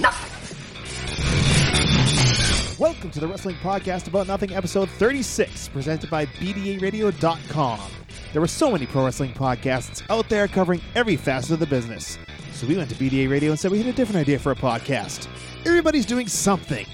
Nothing. Welcome to the Wrestling Podcast About Nothing, episode 36, presented by BDARadio.com. There were so many pro wrestling podcasts out there covering every facet of the business. So we went to BDA Radio and said we had a different idea for a podcast. Everybody's doing something.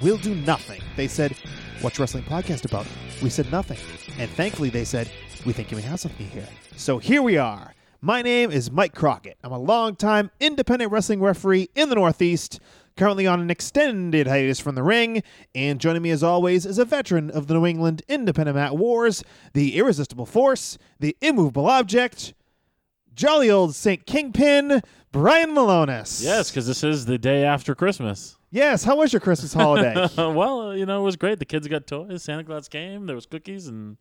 We'll do nothing. They said, What's wrestling podcast about? We said nothing. And thankfully they said, We think you may have something here. So here we are. My name is Mike Crockett. I'm a longtime independent wrestling referee in the Northeast currently on an extended hiatus from the ring. And joining me as always is a veteran of the New England Independent Mat Wars, the irresistible force, the immovable object, jolly old Saint Kingpin, Brian Malonis. Yes, because this is the day after Christmas. Yes, how was your Christmas holiday? well, you know, it was great. The kids got toys. Santa Claus came. There was cookies, and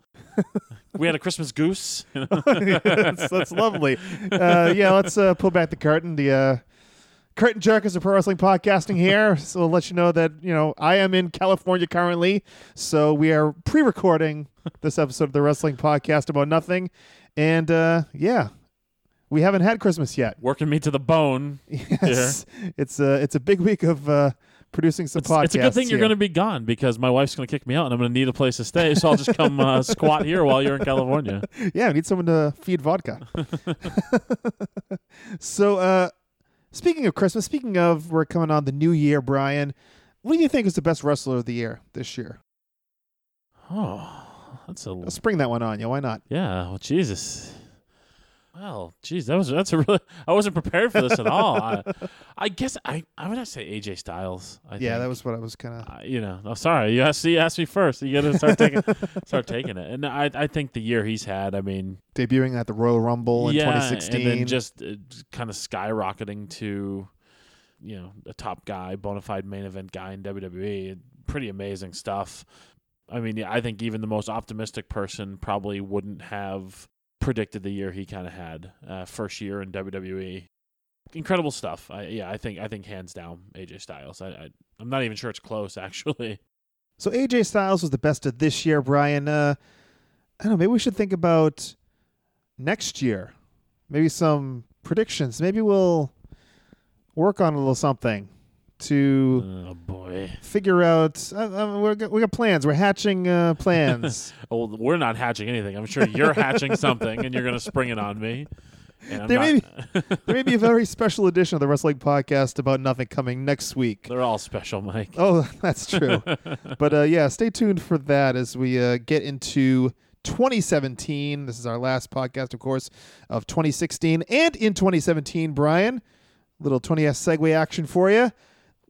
we had a Christmas goose. you know? that's, that's lovely. Uh, yeah, let's uh, pull back the curtain. The uh, curtain jerkers of pro wrestling podcasting here. So we'll let you know that you know I am in California currently, so we are pre-recording this episode of the wrestling podcast about nothing, and uh, yeah, we haven't had Christmas yet. Working me to the bone. Yes, it's a it's a big week of uh, producing some It's, podcasts. it's a good thing you're going to be gone because my wife's going to kick me out and I'm going to need a place to stay. So I'll just come uh, squat here while you're in California. Yeah, I need someone to feed vodka. so, uh, speaking of Christmas, speaking of we're coming on the new year, Brian, what do you think is the best wrestler of the year this year? Oh, that's a Let's spring that one on you. Why not? yeah. Well, Jesus. Well, geez, that was that's a really. I wasn't prepared for this at all. I, I guess I I would have to say AJ Styles. I yeah, think. that was what I was kind of. Uh, you know, I'm sorry. You asked, you asked me first. You got to start taking, start taking it. And I, I think the year he's had. I mean, debuting at the Royal Rumble in yeah, 2016. and then just uh, kind of skyrocketing to, you know, a top guy, bona fide main event guy in WWE. Pretty amazing stuff. I mean, yeah, I think even the most optimistic person probably wouldn't have predicted the year he kind of had. Uh, first year in WWE. Incredible stuff. I, yeah, I think I think hands down AJ Styles. I, I I'm not even sure it's close actually. so AJ Styles was the best of this year, Brian. Uh, I don't know. Maybe we should think about next year. Maybe some predictions. Maybe we'll work on a little something to Oh boy. figure out. Uh, uh, we're, got- we got plans. We're hatching uh, plans. Oh, well, we're not hatching anything. I'm sure you're hatching something, and you're going to spring it on me. There may not- there may be a very special edition of the Wrestling Podcast about nothing coming next week. They're all special, Mike. Oh, that's true. but uh, yeah, stay tuned for that as we uh, get into 2017. This is our last podcast, of course, of 2016. And in 2017, Brian, little 20s segue action for you.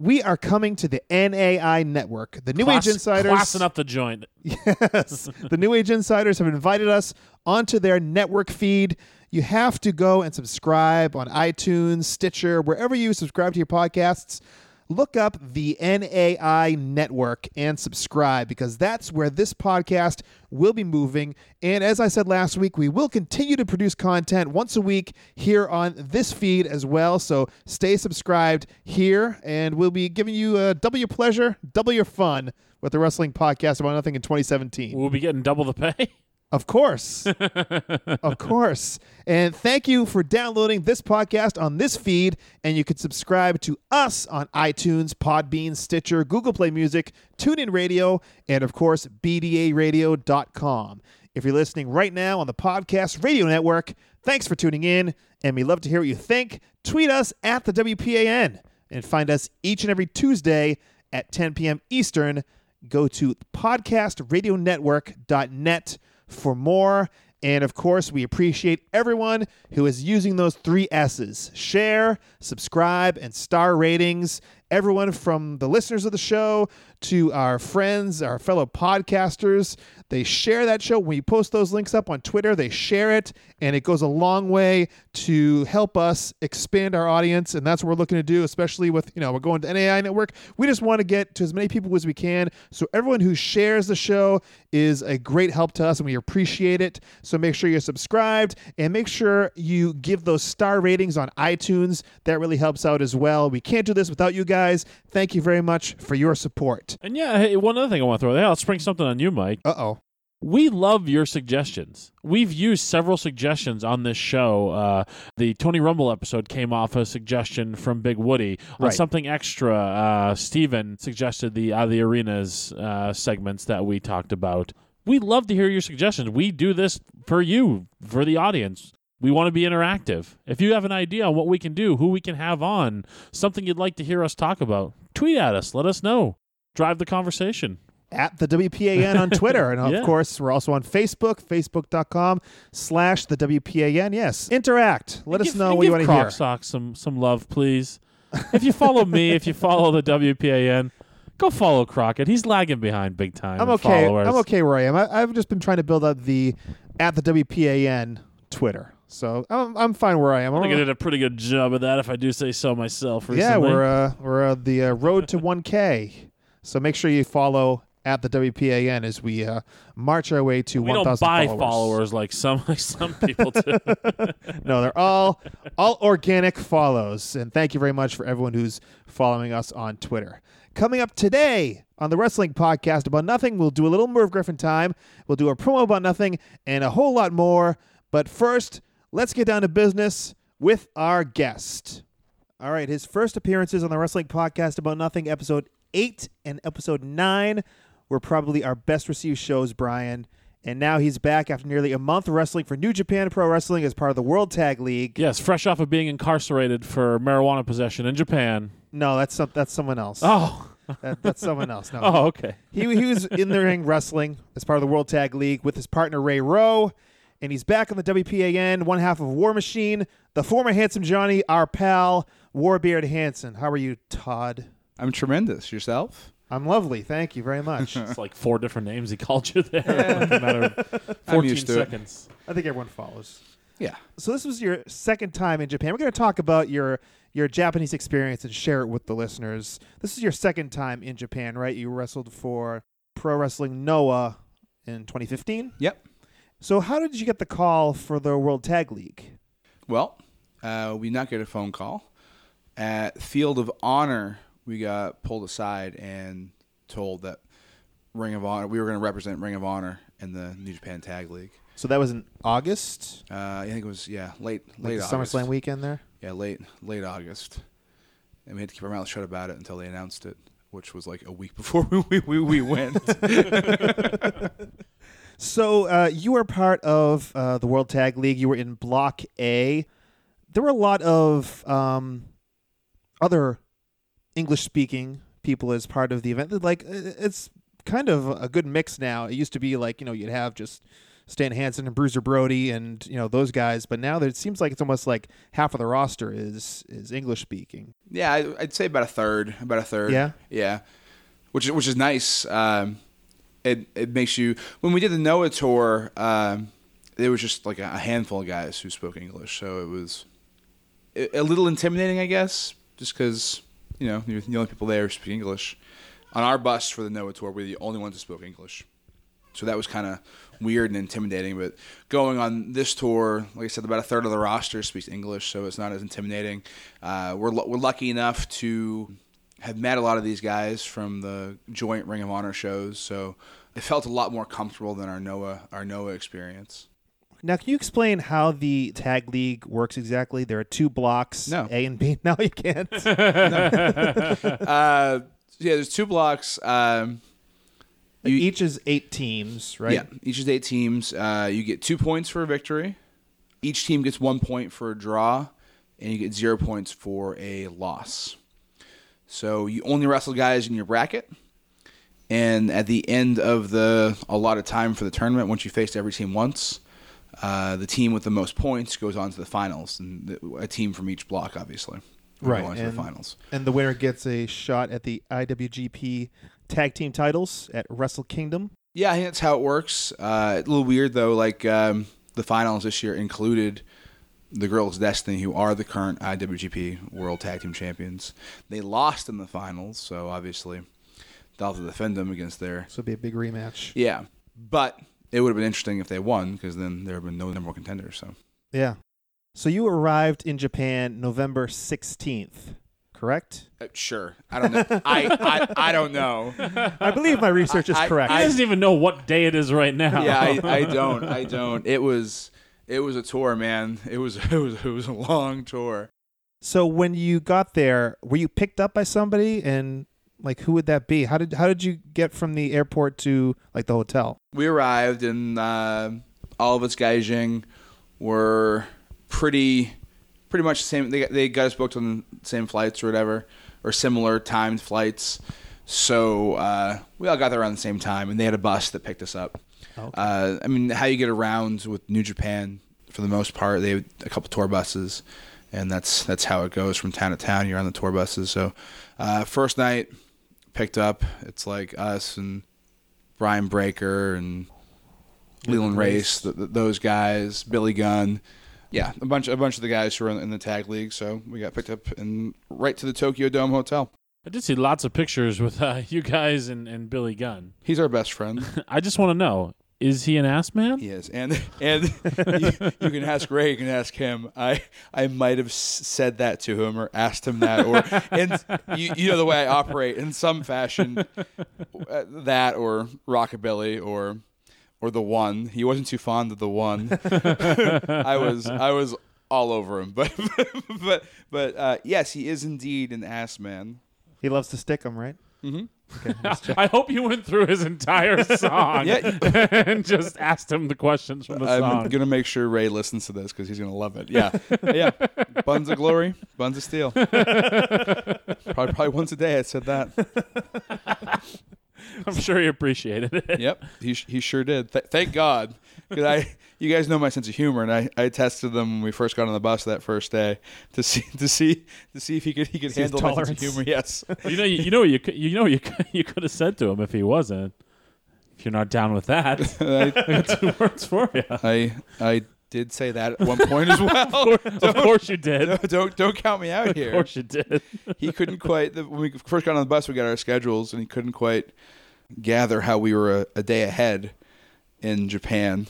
We are coming to the NAI network. The New Class- Age Insiders. classing up the joint. Yes. the New Age Insiders have invited us onto their network feed. You have to go and subscribe on iTunes, Stitcher, wherever you subscribe to your podcasts. Look up the NAI network and subscribe because that's where this podcast will be moving. And as I said last week, we will continue to produce content once a week here on this feed as well. So stay subscribed here, and we'll be giving you uh, double your pleasure, double your fun with the Wrestling Podcast About Nothing in 2017. We'll be getting double the pay. Of course. of course. And thank you for downloading this podcast on this feed. And you can subscribe to us on iTunes, Podbean, Stitcher, Google Play Music, TuneIn Radio, and of course, BDARadio.com. If you're listening right now on the Podcast Radio Network, thanks for tuning in and we love to hear what you think. Tweet us at the WPAN and find us each and every Tuesday at 10 p.m. Eastern. Go to podcastradionetwork.net for more. And of course, we appreciate everyone who is using those three S's share, subscribe, and star ratings. Everyone from the listeners of the show to our friends, our fellow podcasters, they share that show. When we post those links up on Twitter, they share it, and it goes a long way to help us expand our audience. And that's what we're looking to do, especially with, you know, we're going to NAI Network. We just want to get to as many people as we can. So everyone who shares the show is a great help to us, and we appreciate it. So make sure you're subscribed and make sure you give those star ratings on iTunes. That really helps out as well. We can't do this without you guys. Thank you very much for your support. And yeah, hey, one other thing I want to throw there, I'll spring something on you, Mike. Uh oh. We love your suggestions. We've used several suggestions on this show. Uh, the Tony Rumble episode came off a suggestion from Big Woody. On Right. something extra, uh, Steven suggested the Out of the Arenas uh, segments that we talked about. We love to hear your suggestions. We do this for you, for the audience. We want to be interactive. If you have an idea on what we can do, who we can have on, something you'd like to hear us talk about, tweet at us. Let us know. Drive the conversation. at the WPAN on Twitter. And of course, we're also on Facebook, facebook.com slash the WPAN. Yes, interact. Let us Give- know and what you want to hear. Sock some some love, please. if you follow me, if you follow the WPAN, go follow Crockett. He's lagging behind big time. I'm okay. Followers. I'm okay where I am. I, I've just been trying to build up the at the WPAN Twitter. So I'm, I'm fine where I am. I think I did a pretty good job of that, if I do say so myself. Recently. yeah, we're uh, we're uh, the uh, road to 1K. So make sure you follow at the WPAN as we uh, march our way to we 1,000 don't buy followers. followers like some like some people do. No, they're all all organic follows. And thank you very much for everyone who's following us on Twitter. Coming up today on the Wrestling Podcast about nothing, we'll do a little Merv Griffin time. We'll do a promo about nothing and a whole lot more. But first, let's get down to business with our guest. All right, his first appearances on the Wrestling Podcast about nothing, episode eight and episode nine, were probably our best received shows, Brian. And now he's back after nearly a month wrestling for New Japan Pro Wrestling as part of the World Tag League. yes, fresh off of being incarcerated for marijuana possession in Japan. No, that's some, that's someone else. Oh, That, that's someone else. No, oh, okay. he he was in the ring wrestling as part of the World Tag League with his partner Ray Rowe, and he's back on the WPAN, one half of War Machine, the former handsome Johnny, our pal Warbeard Hanson. How are you, Todd? I'm tremendous. Yourself? I'm lovely, thank you very much. It's like four different names he called you there. in a matter of I'm 14 used to it. seconds. I think everyone follows. Yeah. So this was your second time in Japan. We're going to talk about your your Japanese experience and share it with the listeners. This is your second time in Japan, right? You wrestled for Pro Wrestling Noah in 2015. Yep. So how did you get the call for the World Tag League? Well, uh, we not get a phone call. At Field of Honor, we got pulled aside and told that Ring of Honor, we were going to represent Ring of Honor in the New Japan Tag League. So that was in August, Uh, I think it was yeah late like late the August. SummerSlam weekend there. Yeah, late late August. And we had to keep our mouths shut about it until they announced it, which was like a week before we we, we went. So uh, you were part of uh, the World Tag League. You were in Block A. There were a lot of um, other English-speaking people as part of the event. Like it's kind of a good mix now. It used to be like you know you'd have just Stan Hansen and Bruiser Brody and you know those guys, but now there, it seems like it's almost like half of the roster is is English-speaking. Yeah, I, I'd say about a third. About a third. Yeah? yeah, which is which is nice. Um, it it makes you when we did the Noah tour. Um, there was just like a, handful of guys who spoke English, so it was a little intimidating, I guess, just because you know the only people there who speak English. On our bus for the Noah tour, we are the only ones who spoke English. So that was kind of weird and intimidating. But going on this tour, like I said, about a third of the roster speaks English, so it's not as intimidating. Uh, we're we're lucky enough to have met a lot of these guys from the joint Ring of Honor shows, so it felt a lot more comfortable than our Noah our Noah experience. Now, can you explain how the tag league works exactly? There are two blocks, No. A and B. No, you can't. uh, yeah, there's two blocks. Um, you, Each is eight teams, right? Yeah, each is eight teams. Uh, you get two points for a victory. Each team gets one point for a draw, and you get zero points for a loss. So you only wrestle guys in your bracket. And at the end of the a lot of time for the tournament, once you faced every team once, uh, the team with the most points goes on to the finals, and the, a team from each block, obviously, Right, go on to and- the finals. And the winner gets a shot at the IWGP Tag Team titles at Wrestle Kingdom. Yeah, I think that's how it works. Uh, a little weird though. Like um, the finals this year included the Guerrillas of Destiny, who are the current IWGP World Tag Team Champions. They lost in the finals, so obviously they'll have to defend them against their. So it'll be a big rematch. Yeah, but it would have been interesting if they won because then there would have been no number one contenders. So Yeah. So you arrived in Japan November 16th, correct? uh, sure, I don't know. I, I I don't know. I believe my research is I- correct. He I- doesn't even know what day it is right now. Yeah, I, I don't. I don't. It was it was a tour, man. It was it was it was a long tour. so when you got there, were you picked up by somebody and like who would that be? How did how did you get from the airport to like the hotel? we arrived and uh, all of us gaijin were pretty pretty much the same they, they got us booked on the same flights or whatever or similar timed flights so uh, we all got there around the same time and they had a bus that picked us up Okay. uh, i mean how you get around with new japan for the most part they have a couple tour buses and that's that's how it goes from town to town you're on the tour buses so uh, first night picked up it's like us and Brian Breaker and Leland Race, th- th- those guys, Billy Gunn, yeah, a bunch, a bunch of the guys who are in, in the tag league. So we got picked up and right to the Tokyo Dome Hotel. I did see lots of pictures with uh, you guys and, and Billy Gunn. He's our best friend. I just want to know: is he an ass man? he is, and and you, you can ask Ray, you can ask him. I I might have said that to him or asked him that, or and you, you know the way I operate in some fashion, uh, that or rockabilly or. Or the one. He wasn't too fond of the one. I was I was all over him, but but but uh, yes, he is indeed an ass man. He loves to stick them, right? Mhm. Okay. I hope you went through his entire song Yeah. and just asked him the questions from the I'm song. gonna make sure Ray listens to this because he's gonna love it. Yeah, yeah. Buns of glory, buns of steel. probably probably once a day I said that. I'm sure he appreciated it. Yep, he he sure did. Th- thank God, because I you guys know my sense of humor, and I, I tested them when we first got on the bus that first day to see to see to see if he could he could See handle my sense of humor. Yes. You know, you, you know, you could- you know, you could- you could have said to him if he wasn't. If you're not down with that, I got two words for you. I I did say that at one point as well. of course you did. No, don't don't count me out here. Of course you did. he couldn't quite the, when we first got on the bus we got our schedules and he couldn't quite gather how we were a, a day ahead in japan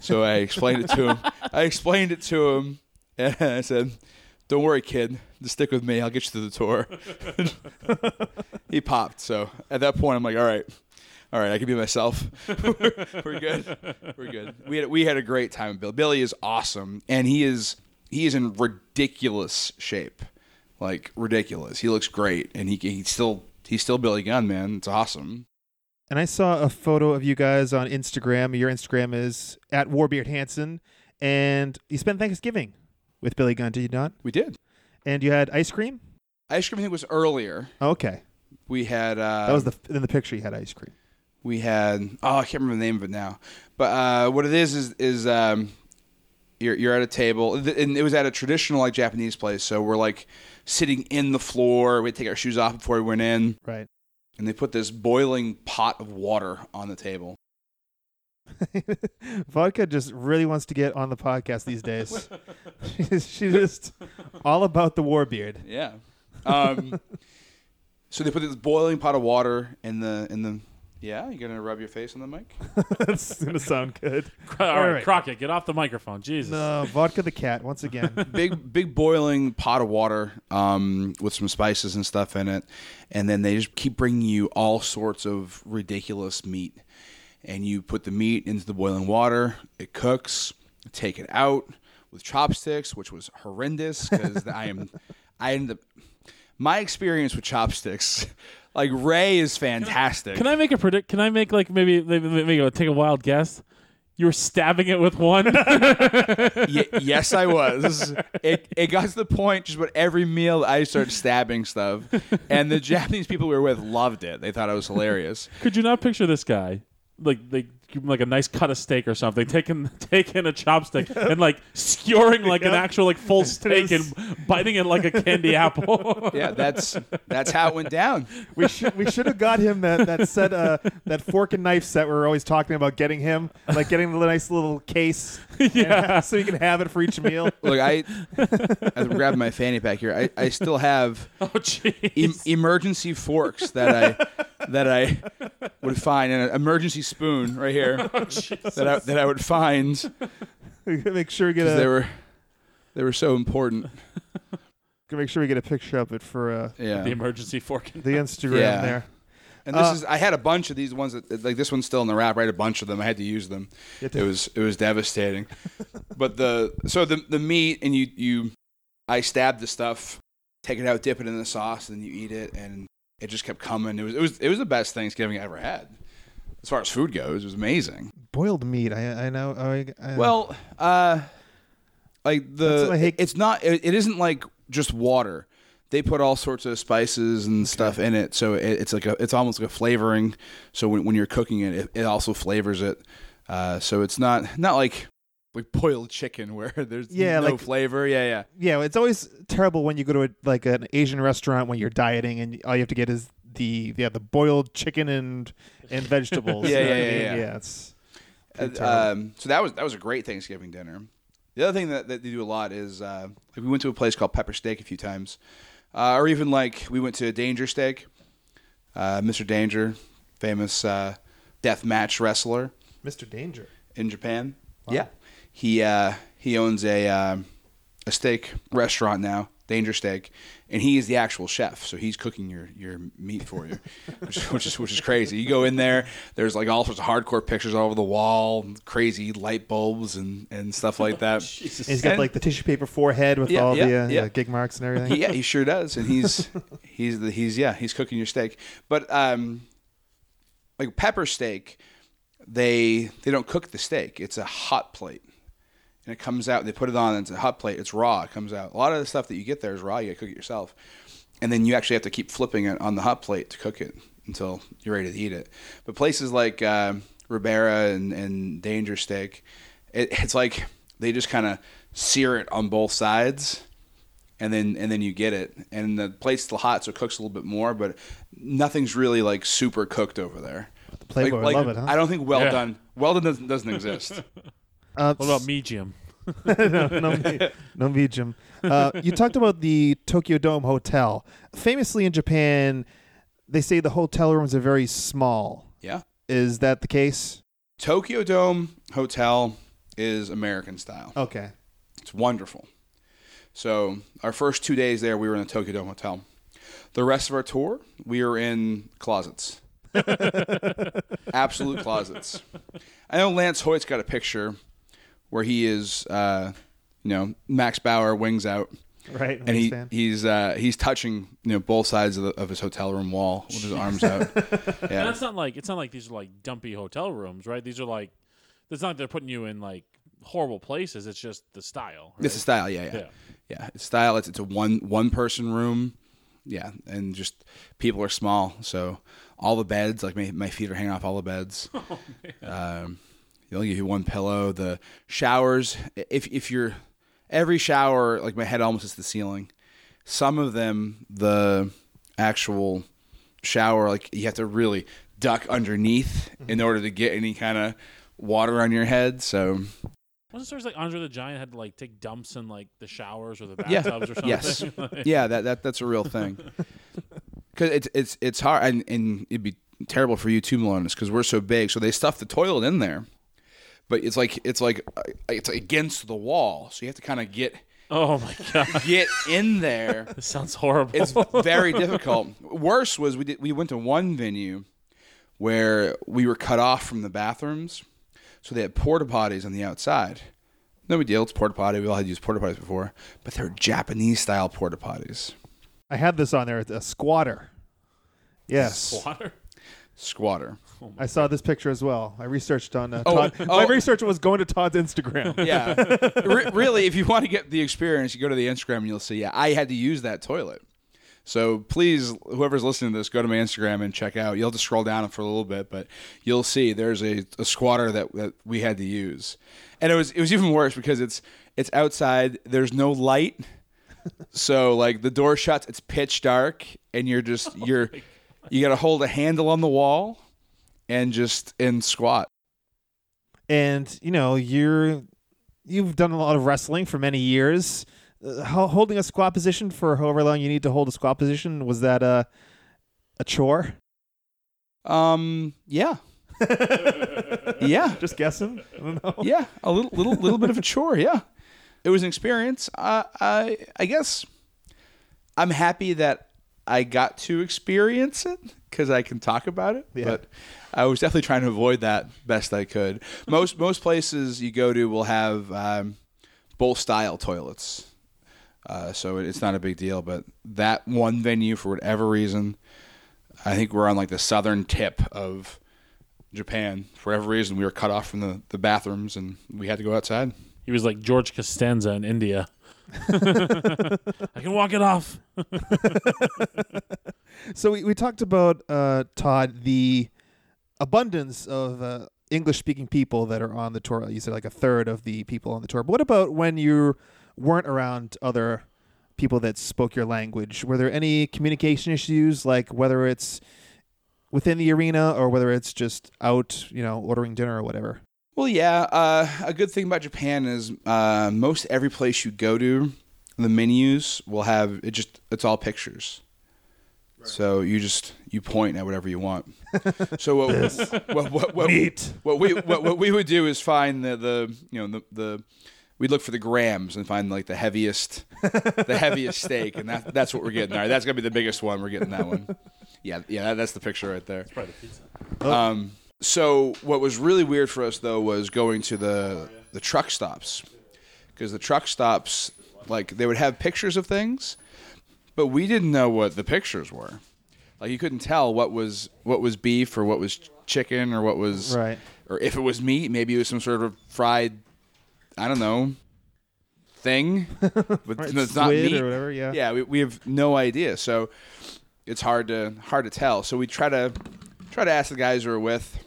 so i explained it to him i explained it to him and i said don't worry kid just stick with me i'll get you through the tour he popped so at that point i'm like all right all right, I can be myself. we're, good. We're good. We had we had a great time. with Billy. Billy is awesome, and he is he is in ridiculous shape, like ridiculous. He looks great, and he he's still he's still Billy Gunn, man. It's awesome. And I saw a photo of you guys on Instagram. Your Instagram is at Warbeard Hanson, and you spent Thanksgiving with Billy Gunn, did you not? We did. And you had ice cream. Ice cream I think was earlier. Okay, We had uh, that was the in the picture. You had ice cream. we had oh I can't remember the name of it now, but uh, what it is is is um, you're you're at a table and it was at a traditional like Japanese place, so we're like sitting in the floor. We take our shoes off before we went in, Right. And they put this boiling pot of water on the table. Vodka just really wants to get on the podcast these days. she's, she's just all about the war beard. Yeah. Um, so they put this boiling pot of water in the in the. Yeah, you gonna rub your face on the mic? That's gonna sound good. All All right, right. Crockett, get off the microphone. Jesus. No, vodka the cat once again. big big boiling pot of water um, with some spices and stuff in it, and then they just keep bringing you all sorts of ridiculous meat, and you put the meat into the boiling water. It cooks. Take it out with chopsticks, which was horrendous because I am I ended up my experience with chopsticks. Like Ray is fantastic. Can I make a predict? Can I make like maybe maybe, maybe take a wild guess? You were stabbing it with one. Ye- yes, I was. It it got to the point just about every meal I started stabbing stuff, and the Japanese people we were with loved it. They thought it was hilarious. Could you not picture this guy? Like like give him like a nice cut of steak or something, taking taking a chopstick and like skewering like an Yep. actual like full steak and biting it like a candy apple. Yeah, that's that's how it went down. We should we should have got him that that set uh that fork and knife set we were always talking about getting him like getting the nice little case yeah. so you can have it for each meal. Look, I as I'm grabbing my fanny pack here, I, I still have Oh jeez. em- emergency forks that I that I would find and an emergency spoon right here that I, that I would find make sure we get they were they were so important. make sure we get a picture of it for uh, Yeah. the emergency fork. the Instagram Yeah. there. And this Uh, is I had a bunch of these ones that like this one's still in the wrap, right? A bunch of them. I had to use them. To- It was it was devastating. but the so the the meat and you you I stabbed the stuff, take it out, dip it in the sauce, and then you eat it, and it just kept coming. It was it was it was the best Thanksgiving I ever had. As far as food goes, it was amazing. boiled meat. I I know. I, I, Well, uh, like the what I hate- it- it's not it, it isn't like just water. They put all sorts of spices and stuff in it, so it, it's like a it's almost like a flavoring. So when when you're cooking it, it, it also flavors it. Uh, so it's not not like like boiled chicken where there's Yeah, no like- flavor. Yeah, yeah. yeah, it's always terrible when you go to a, like an Asian restaurant when you're dieting and all you have to get is the yeah the boiled chicken and and vegetables. Yeah, You know yeah, what I yeah, mean? yeah. it's Uh, um, so that was that was a great Thanksgiving dinner. The other thing that, that they do a lot is uh, like we went to a place called Pepper Steak a few times, uh, or even like we went to Danger Steak. Uh, Mr. Danger, famous uh, death match wrestler Mr. Danger. in Japan. Yeah, he uh, he owns a um a steak restaurant now, Danger Steak, and he is the actual chef. So he's cooking your, your meat for you, which, which is which is crazy. You go in there, there's like all sorts of hardcore pictures all over the wall, crazy light bulbs and, and stuff like that. And he's got And- like the tissue paper forehead with Yeah, all yeah, the uh, yeah. yeah, gig marks and everything. He- yeah, he sure does, and he's he's the he's yeah he's cooking your steak. But um, like pepper steak, they they don't cook the steak. It's a hot plate, and it comes out. They put it on. And it's a hot plate. It's raw. It comes out. A lot of the stuff that you get there is raw. You cook it yourself, and then you actually have to keep flipping it on the hot plate to cook it until you're ready to eat it. But places like um Ribera and, and Danger Steak, it, it's like they just kind of sear it on both sides and then and then you get it and the plate's still hot so it cooks a little bit more but nothing's really like super cooked over there Playboy, like, like, love it, huh? i don't think well Yeah. done well done doesn't, doesn't exist Uh, What about medium? no, no, me- no medium. Uh, you talked about the Tokyo Dome Hotel. Famously in Japan, they say the hotel rooms are very small. yeah Is that the case? tokyo dome hotel is american style Okay. it's wonderful so our first two days there we were in the tokyo dome hotel the rest of our tour we were in closets absolute closets i know lance hoyt's got a picture where he is uh, you know max bauer wings out Right. and he, understand. he's uh, he's touching you know both sides of, the, of his hotel room wall with his arms out. And that's not like it's not like these are like dumpy hotel rooms, right? These are like it's not like they're putting you in like horrible places. It's just the style. Right? it's a style. Yeah, yeah, Yeah. yeah. It's style. It's it's a one one person room. Yeah, and just people are small, so all the beds like my my feet are hanging off all the beds. um, they only give you one pillow. The showers, if if you're every shower, like my head almost hits the ceiling. Some of them, the actual shower, like you have to really duck underneath mm-hmm. in order to get any kind of water on your head. So Wasn't stories like Andre the Giant had to like take dumps in like the showers or the Yeah. bathtubs or something? Yes. Like- yeah, that, that that's a real thing. Because it's it's it's hard, and, and it'd be terrible for you too, Malonis, because we're so big. So they stuff the toilet in there, but it's like it's like uh, it's against the wall, so you have to kind of get Oh my god, get in there. this sounds horrible. It's very difficult. Worse was we did we went to one venue where we were cut off from the bathrooms, so they had porta potties on the outside. No big deal. It's porta potty. We all had used porta potties before, but they're Japanese style porta potties. I had this on there. It's a squatter. Yes. Water. Squatter. I saw this picture as well. I researched on uh, Oh, Todd. oh. My research was going to Todd's Instagram. Yeah, Re- really, if you want to get the experience, you go to the Instagram and you'll see. Yeah, I had to use that toilet. So please, whoever's listening to this, go to my Instagram and check out. You'll have to scroll down for a little bit, but you'll see there's a, a squatter that, that we had to use, and it was it was even worse because it's it's outside. There's no light, so like the door shuts. It's pitch dark, and you're just you're you got to hold a handle on the wall, and just and squat. and you know you're you've done a lot of wrestling for many years. Uh, holding a squat position for however long you need to hold a squat position was that a a chore? Um, yeah, yeah. Just guessing. I don't know. yeah, a little little little bit of a chore. Yeah, it was an experience. Uh, I I guess I'm happy that I got to experience it because I can talk about it. Yeah. But I was definitely trying to avoid that best I could. Most most places you go to will have um, bowl style toilets. Uh, so it's not a big deal, but that one venue, for whatever reason, I think we're on like the southern tip of Japan. For whatever reason, we were cut off from the, the bathrooms and we had to go outside. He was like George Costanza in India. I can walk it off. So we, we talked about uh, Todd the abundance of uh, English speaking people that are on the tour. You said like a third of the people on the tour. But what about when you weren't around other people that spoke your language? Were there any communication issues, like whether it's within the arena or whether it's just out, you know, ordering dinner or whatever? Well, yeah. Uh, a good thing about Japan is uh, most every place you go to, the menus will have it. Just it's all pictures. So you just you point at whatever you want. so what, what, what, what, Meat. what we what, what we would do is find the, the you know the the we'd look for the grams and find like the heaviest the heaviest steak and that that's what we're getting. All right, that's gonna be the biggest one. We're getting that one. Yeah, yeah, that, that's the picture right there. It's probably the pizza um, so what was really weird for us though was going to the the truck stops because the truck stops like they would have pictures of things, but we didn't know what the pictures were. Like you couldn't tell what was what was beef or what was chicken or what was Right. or if it was meat, maybe it was some sort of fried, I don't know, thing, but it's not squid meat or whatever, yeah. yeah, we, we have no idea. So it's hard to hard to tell. So we try to try to ask the guys we're with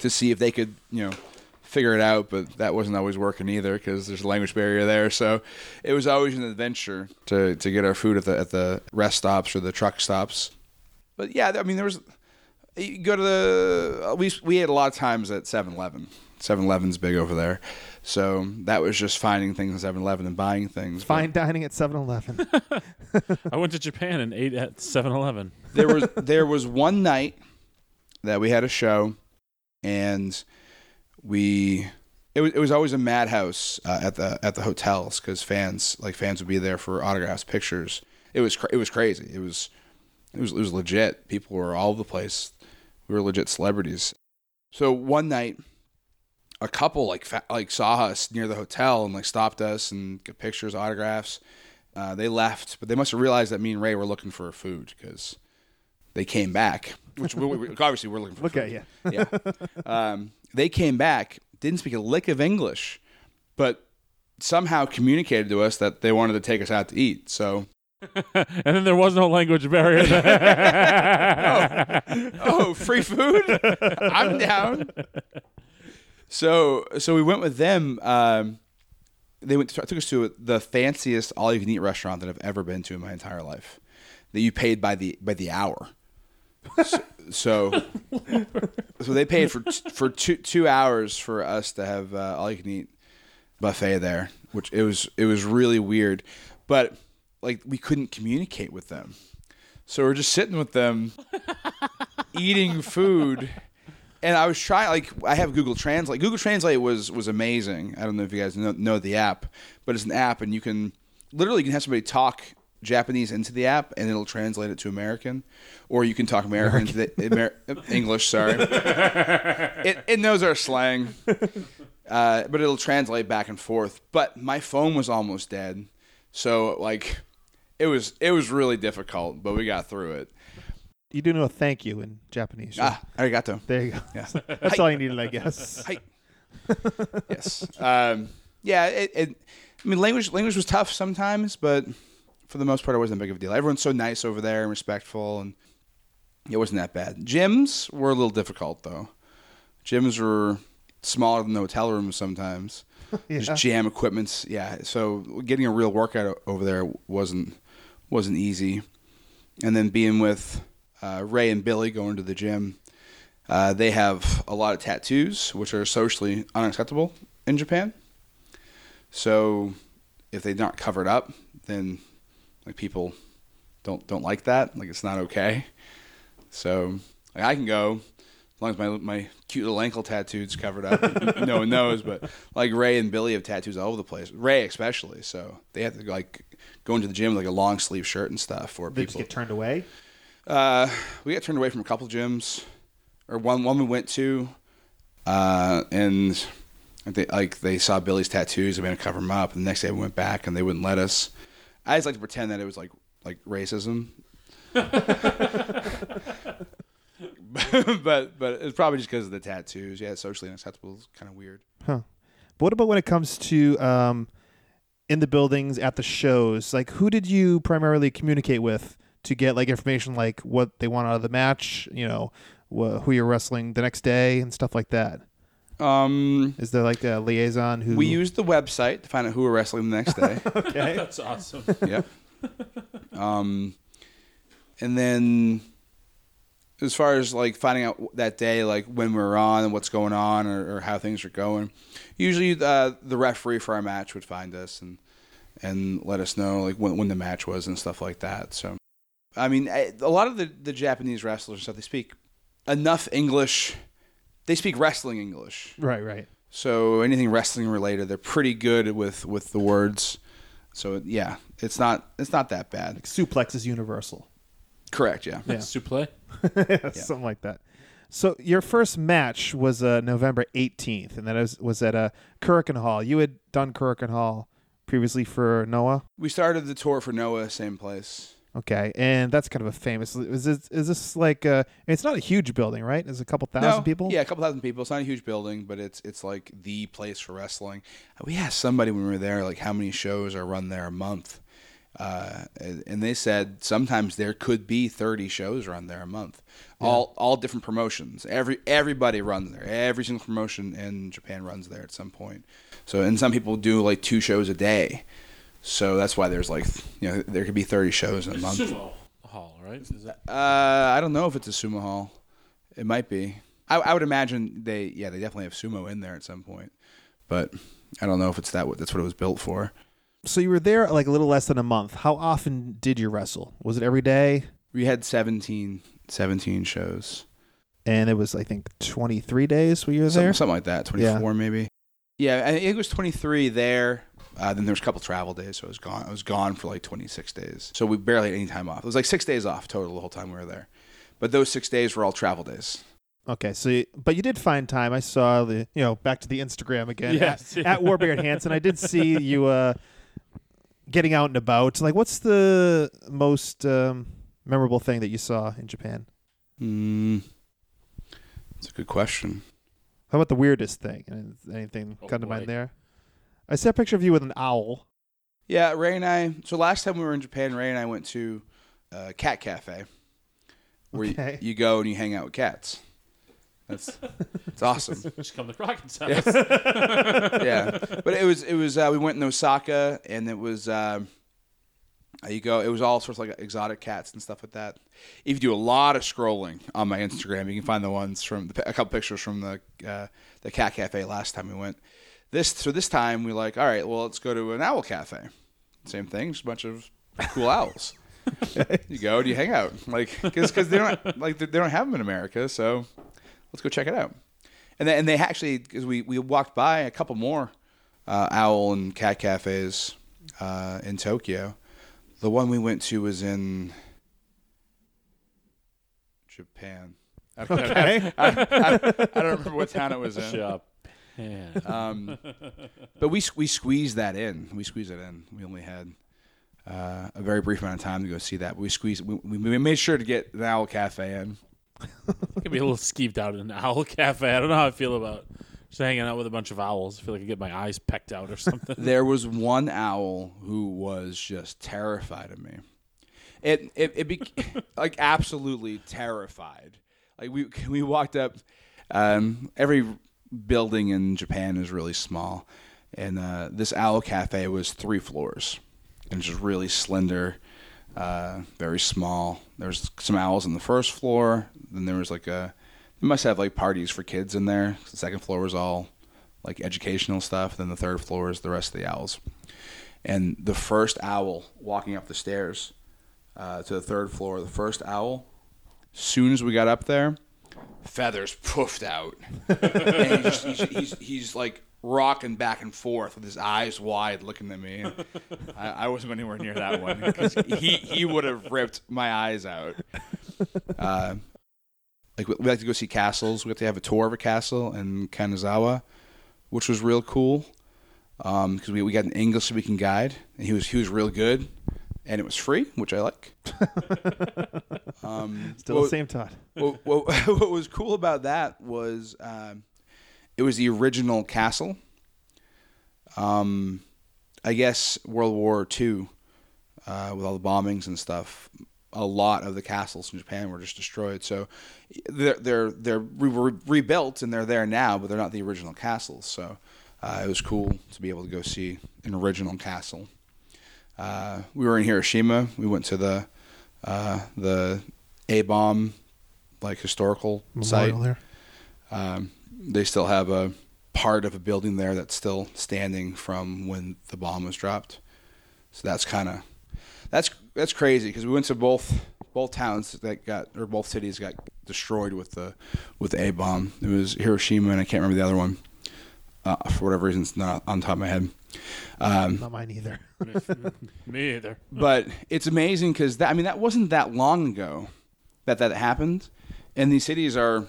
to see if they could you know figure it out, but that wasn't always working either because there's a language barrier there. So it was always an adventure to to get our food at the at the rest stops or the truck stops. But yeah, I mean there was you go to the we we ate a lot of times at 7-Eleven. 7-Eleven's big over there. So that was just finding things at 7-Eleven and buying things. But- Fine dining at 7 Eleven. I went to Japan and ate at 7-Eleven. there was there was one night that we had a show, and we it was it was always a madhouse uh, at the at the hotels because fans like fans would be there for autographs, pictures. It was cra- it was crazy. It was it was it was legit. People were all over the place. We were legit celebrities. So one night, a couple like fa- like saw us near the hotel and like stopped us and got pictures, autographs. Uh, they left, but they must have realized that me and Ray were looking for food because they came back. Which we, we, obviously we're looking for. Look at you. Yeah. Um, they came back, didn't speak a lick of English, but somehow communicated to us that they wanted to take us out to eat. So, and then there was no language barrier. oh, free food? I'm down. So, so we went with them. Um, they went took us to the fanciest all you can eat restaurant that I've ever been to in my entire life. That you paid by the by the hour. So, so, so they paid for for two two hours for us to have uh, all you can eat buffet there, which it was it was really weird, but like we couldn't communicate with them, so we're just sitting with them, eating food. And I was trying, like, I have Google Translate. Google Translate was was amazing. I don't know if you guys know, know the app, but it's an app, and you can literally you can have somebody talk Japanese into the app, and it'll translate it to American, or you can talk American into the Amer- English. Sorry, it it knows our slang, uh, but it'll translate back and forth. But my phone was almost dead, so like, it was it was really difficult, but we got through it. You do know a thank you in Japanese. sure? Ah, arigato. There you go. Yeah. That's all you needed, I guess. Hi. yes. Um, yeah. It, it, I mean, language language was tough sometimes, but for the most part, it wasn't that big of a deal. Everyone's so nice over there and respectful, and it wasn't that bad. Gyms were a little difficult though. Gyms were smaller than the hotel rooms sometimes. Yeah. Just jam equipments. Yeah. So getting a real workout over there wasn't wasn't easy. And then being with uh, Ray and Billy going to the gym, uh, they have a lot of tattoos, which are socially unacceptable in Japan. So if they're not covered up, then like people don't don't like that. Like it's not okay. So like, I can go as long as my my cute little ankle tattoo's covered up. no one knows, but like Ray and Billy have tattoos all over the place. Ray especially. So they have to like go into the gym with like a long sleeve shirt and stuff. Or They people get turned away. uh, we got turned away from a couple gyms, or one one we went to, uh, and I think like they saw Billy's tattoos. And they were gonna cover them up. And the next day we went back and they wouldn't let us. I just like to pretend that it was like like racism. but but it's probably just because of the tattoos. Yeah, socially unacceptable is kind of weird. Huh. But what about when it comes to um, in the buildings at the shows? Like, who did you primarily communicate with to get like information, like what they want out of the match? You know, wh- who you're wrestling the next day and stuff like that. Um, Is there like a liaison who we used the website to find out who we're wrestling the next day. Okay. That's awesome. yep. Um, and then as far as like finding out that day, like when we're on and what's going on or, or how things are going, usually uh, the referee for our match would find us and and let us know like when, when the match was and stuff like that. So, I mean, eh, a lot of the, the Japanese wrestlers and stuff they speak enough English. They speak wrestling English. right, right. So anything wrestling related, they're pretty good with with the words. So yeah, it's not it's not that bad. Like suplex is universal. Correct. Yeah. Yeah. Suplex. yeah. something like that. So your first match was uh, November 18th, and that was, was at uh, Korakuen Hall. You had done Korakuen Hall previously for Noah. We started the tour for Noah, same place. Okay, and that's kind of a famous. Is this, is this like? Uh, it's not a huge building, right? It's a couple thousand no, people. Yeah, a couple thousand people. It's not a huge building, but it's it's like the place for wrestling. We asked somebody when we were there, like how many shows are run there a month, uh, and and they said sometimes there could be thirty shows run there a month, all all different promotions. Every everybody runs there. Every single promotion in Japan runs there at some point. So and some people do like two shows a day. So that's why there's like you know there could be thirty shows in a month. Sumo hall, right? Is that Uh, I don't know if it's a sumo hall. It might be. I, I would imagine they, yeah, they definitely have sumo in there at some point, but I don't know if it's that. what That's what it was built for. So you were there like a little less than a month. How often did you wrestle? Was it every day? We had 17, 17 shows, And it was I think 23 days were you were something, there. something like that. Twenty four maybe. Yeah, I think it was twenty three there. Uh, then there was a couple travel days, so I was gone. I was gone for like twenty six days. So we barely had any time off. It was like six days off total the whole time we were there. But those six days were all travel days. Okay, so you, but you did find time. I saw the you know back to the Instagram again Yes. at, at Warbeard Hanson. I did see you uh, getting out and about. Like, what's the most um, memorable thing that you saw in Japan? Mm, that's a good question. How about the weirdest thing? Anything Oh, come to boy. mind there? I see a picture of you with an owl. Yeah, Ray and I. So last time we were in Japan, Ray and I went to uh, Cat Cafe, where you- Okay. you, go and you hang out with cats. That's it's awesome. just come to Crockett's house? yeah, but it was it was uh, we went in Osaka and it was um, uh, you go. It was all sorts of like exotic cats and stuff like that. If you do a lot of scrolling on my Instagram, you can find the ones from the, a couple pictures from the uh, the cat cafe last time we went. This so this time we like all right. Well, let's go to an owl cafe. Same thing, just a bunch of cool owls. you go and you hang out, like because they don't like they don't have them in America, so let's go check it out. And they, and they actually because we we walked by a couple more uh, owl and cat cafes uh, in Tokyo. The one we went to was in Japan. I Okay. I, I- I don't remember what town it was in. Japan. Um, but we we squeezed that in. We squeezed it in. We only had uh, a very brief amount of time to go see that. But we squeezed. We, we made sure to get the Owl Cafe in. Could be a little skeeved out in an owl cafe. I don't know how I feel about just hanging out with a bunch of owls. I feel like I get my eyes pecked out or something. There was one owl who was just terrified of me. It it, it be, like absolutely terrified. Like we we walked up. Um, every building in Japan is really small, and uh, this owl cafe was three floors, and just really slender, uh, very small. There's some owls on the first floor. Then there was like a. They must have like parties for kids in there. The second floor was all like educational stuff. Then the third floor is the rest of the owls. And the first owl walking up the stairs uh, to the third floor, the first owl, as soon as we got up there, feathers poofed out. and he's, he's, he's, he's like rocking back and forth with his eyes wide looking at me. I, I wasn't anywhere near that one because he, he would have ripped my eyes out. Uh, like we we like to go see castles. We got to have a tour of a castle in Kanazawa, which was real cool because we, we got an English speaking guide and he was he was real good and it was free, which I like. um, Still well, the same Todd. what, what, what was cool about that was um, it was the original castle. Um, I guess World War II, uh, with all the bombings and stuff, a lot of the castles in Japan were just destroyed. So they're they're they're re- re- rebuilt and they're there now, but they're not the original castles. So uh, it was cool to be able to go see an original castle. Uh, we were in Hiroshima. We went to the uh, the A bomb like historical site. There. Um, they still have a part of a building there that's still standing from when the bomb was dropped. So that's kind of that's that's crazy because we went to both both towns that got or both cities got destroyed with the with the A bomb. It was Hiroshima and I can't remember the other one. Uh, for whatever reason, it's not on top of my head. Um, Not mine either. Me either. but it's amazing because that I mean that wasn't that long ago that that happened, and these cities are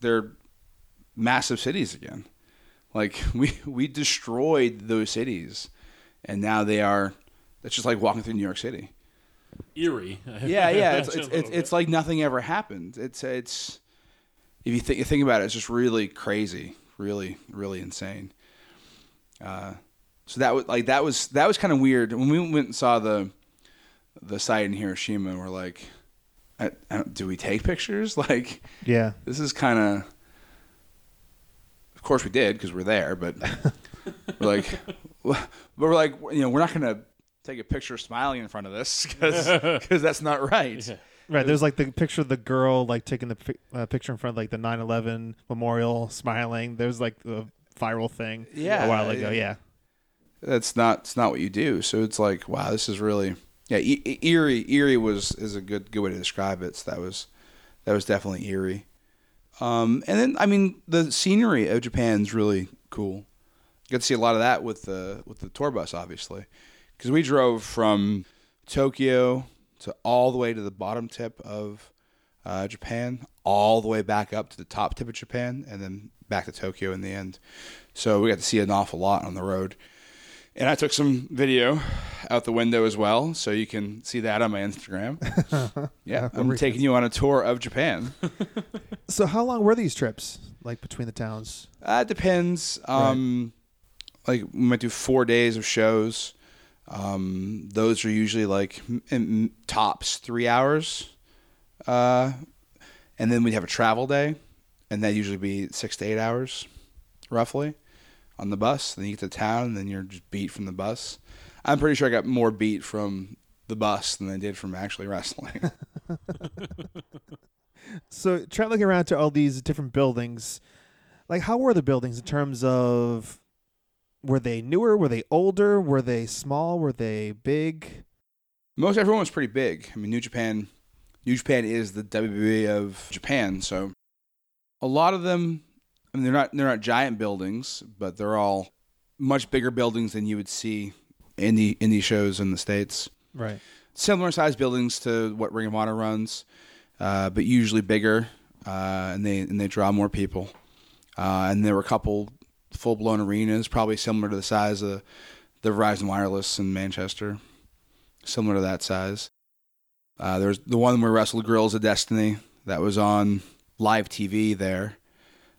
they're massive cities again. Like we we destroyed those cities, and now they are. It's just like walking through New York City. Eerie. Yeah, yeah. It's it's, it's, it's like nothing ever happened. It's it's if you think you think about it, it's just really crazy, really really insane. Uh, so that was like that was that was kind of weird when we went and saw the the site in Hiroshima. We're like, I, I don't, do we take pictures? Like Yeah. this is kind of. Of course we did because we're there, but we're like, but we're like, you know, we're not gonna take a picture smiling in front of this because that's not right. Right, there's like the picture of the girl like taking the uh, picture in front of like the 9/11 memorial, smiling. There's like the viral thing Yeah, a while ago. yeah. That's not it's not what you do. So it's like, wow, this is really yeah. E- eerie, eerie was is a good good way to describe it. So that was that was definitely eerie. Um, and then I mean the scenery of Japan's really cool. Got to see a lot of that with the with the tour bus, obviously, because we drove from Tokyo to all the way to the bottom tip of uh, Japan, all the way back up to the top tip of Japan, and then back to Tokyo in the end. So we got to see an awful lot on the road. And I took some video out the window as well, so you can see that on my Instagram. yeah, I'm taking you on a tour of Japan. So how long were these trips? Like between the towns? Uh, it depends. Um, Like we might do four days of shows. Um, those are usually like m- m- tops three hours, uh, and then we'd have a travel day, and that usually be six to eight hours, roughly, on the bus. Then you get to town, and then you're just beat from the bus. I'm pretty sure I got more beat from the bus than I did from actually wrestling. So traveling around to all these different buildings, like how were the buildings in terms of were they newer? Were they older? Were they small? Were they big? Most everyone was pretty big. I mean, New Japan, New Japan is the WWE of Japan, so a lot of them. I mean, they're not they're not giant buildings, but they're all much bigger buildings than you would see in the indie shows in the states. Right. Similar sized buildings to what Ring of Honor runs, uh, but usually bigger, uh, and they and they draw more people. Uh, and there were a couple full blown arenas, probably similar to the size of the Verizon Wireless in Manchester. similar to that size. Uh, there's the one where we wrestled Guerrillas of Destiny that was on live TV there.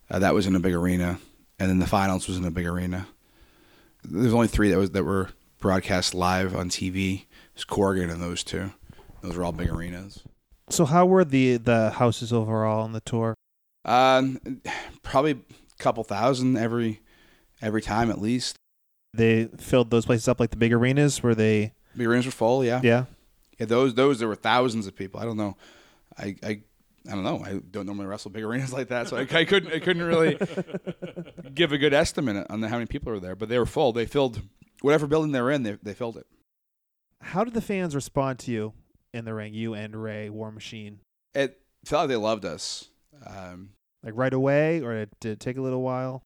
Uh, that was in a big arena, and then the finals was in a big arena. There's only three that was that were broadcast live on TV. It's Korakuen and those two. Those were all big arenas. So how were the the houses overall on the tour? Um, probably a couple thousand every every time at least. They filled those places up like the big arenas. Were they? Big arenas were full, yeah. Yeah. Yeah, those those there were thousands of people. I don't know. I I, I don't know. I don't normally wrestle big arenas like that, so I, I couldn't I couldn't really give a good estimate on how many people were there. But they were full. They filled whatever building they were in. They they filled it. How did the fans respond to you in the ring? You and Ray War Machine. It felt like they loved us. Um, Like right away, or did it take a little while?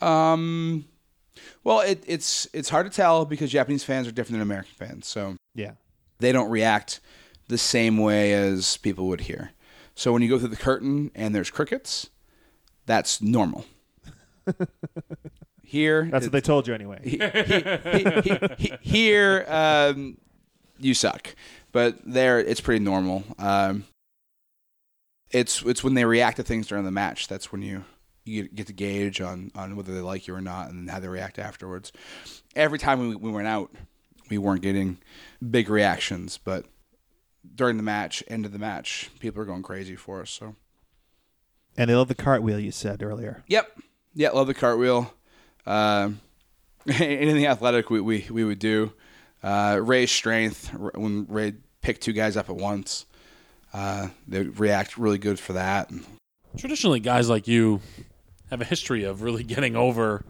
um, well, it, it's it's hard to tell because Japanese fans are different than American fans. So Yeah. they don't react the same way as people would here. So when you go through the curtain and there's crickets, that's normal. Here, That's what they told you anyway. he- he- he- he- here, um, you suck, but there it's pretty normal. Um, it's it's when they react to things during the match that's when you you get- get to gauge on on whether they like you or not and how they react afterwards. Every time we, we went out, we weren't getting big reactions, but during the match, end of the match, people are going crazy for us. So And they love the cartwheel you said earlier. Yep. Yeah, love the cartwheel. Um, anything athletic we, we, we would do. Uh, Ray's strength, when Ray picked two guys up at once, uh, they react really good for that. Traditionally, guys like you have a history of really getting over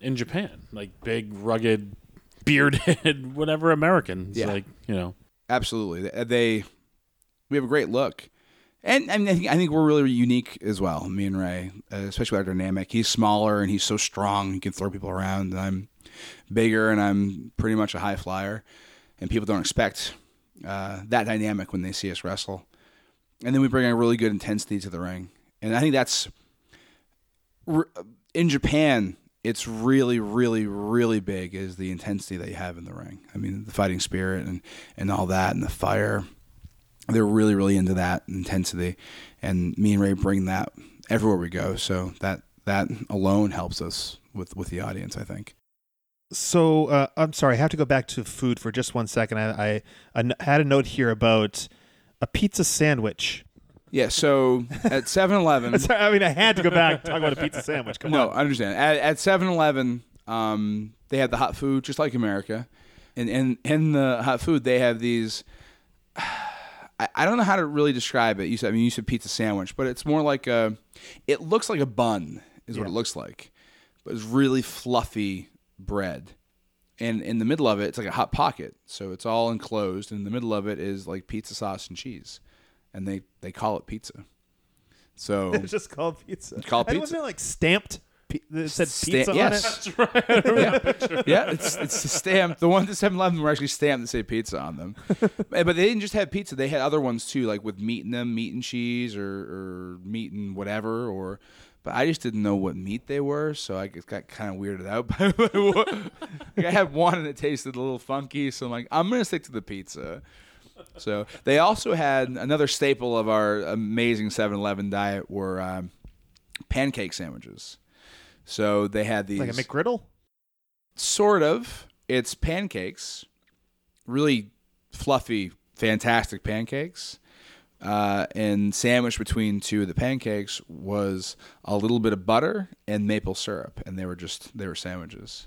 in Japan, like big, rugged, bearded, whatever Americans. Yeah. Like you know, Absolutely. They, they we have a great look. And I, mean, I think I think we're really unique as well, me and Ray, uh, especially our dynamic. He's smaller and he's so strong; he can throw people around. And I'm bigger and I'm pretty much a high flyer, and people don't expect uh, that dynamic when they see us wrestle. And then we bring a really good intensity to the ring, and I think that's in Japan. It's really, really, really big is the intensity that you have in the ring. I mean, the fighting spirit and and all that, and the fire they're really really into that intensity and me and ray bring that everywhere we go so that that alone helps us with with the audience i think So uh, I'm sorry, I have to go back to food for just one second. I I had a note here about a pizza sandwich. Yeah so at 7-eleven I mean, I had to go back and talk about a pizza sandwich. Come on. no on. i understand at, at 7-eleven um, they have the hot food just like america and in in the hot food they have these I, I don't know how to really describe it. You said I mean you said pizza sandwich, but it's more like a it looks like a bun is what Yeah. it looks like. But it's really fluffy bread. And in the middle of it, it's like a hot pocket. So it's all enclosed. And in the middle of it is like pizza sauce and cheese. And they, they call it pizza. So It's just called pizza. It's called And pizza. Wasn't it like stamped? It said Sta- pizza yes. on it. yeah, yeah, it's it's stamped. The ones at 7-Eleven were actually stamped that say pizza on them. Eh, but they didn't just have pizza; they had other ones too, like with meat in them, meat and cheese, or, or meat and whatever. Or, but I just didn't know what meat they were, so I just got kind of weirded out by what. like I had one and it tasted a little funky, so I'm like, I'm gonna stick to the pizza. So they also had another staple of our amazing 7-Eleven diet were um, pancake sandwiches. So they had these Like a McGriddle? sort of. It's pancakes, really fluffy, fantastic pancakes. Uh, and sandwiched between two of the pancakes was a little bit of butter and maple syrup, and they were just they were sandwiches.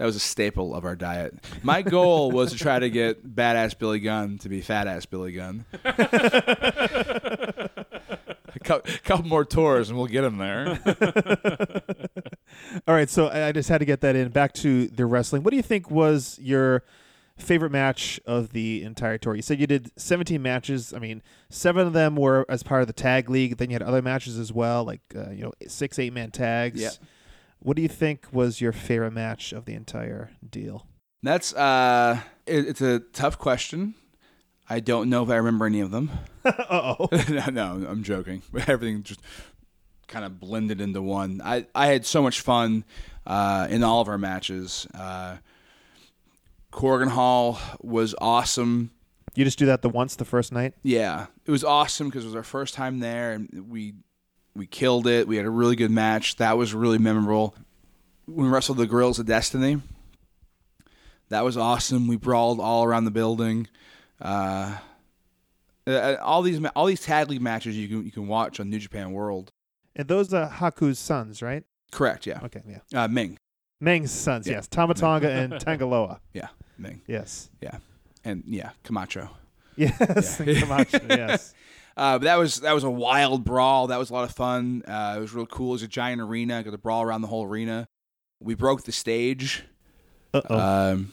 That was a staple of our diet. My goal was to try to get badass Billy Gunn to be fat ass Billy Gunn. a cou- couple more tours and we'll get him there. All right, so I I just had to get that in. Back to the wrestling. What do you think was your favorite match of the entire tour? You said you did 17 matches. I mean, seven of them were as part of the tag league. Then you had other matches as well, like uh, you know, six, eight man tags. Yeah. What do you think was your favorite match of the entire deal? That's uh, it, it's a tough question. I don't know if I remember any of them. uh oh. no, no, I'm joking. Everything just kind of blended into one. I, I had so much fun uh, in all of our matches. Uh, Korakuen Hall was awesome. You just do that the once the first night. Yeah, it was awesome because it was our first time there, and we we killed it. We had a really good match. That was really memorable. We wrestled the Guerrillas of Destiny. That was awesome. We brawled all around the building. Uh, uh, all these all these tag league matches you can you can watch on New Japan World. And those are Haku's sons, right? Correct. Yeah. Okay, yeah. Uh, Ming. Meng's sons, Yeah. yes. Tama Tonga and Tanga Loa. Yeah. Ming. Yes. Yeah. And yeah, Camacho. Yes. Camacho, yes. Uh, but that was that was a wild brawl. That was a lot of fun. Uh, it was real cool. It was a giant arena. Got to brawl around the whole arena. We broke the stage. Um,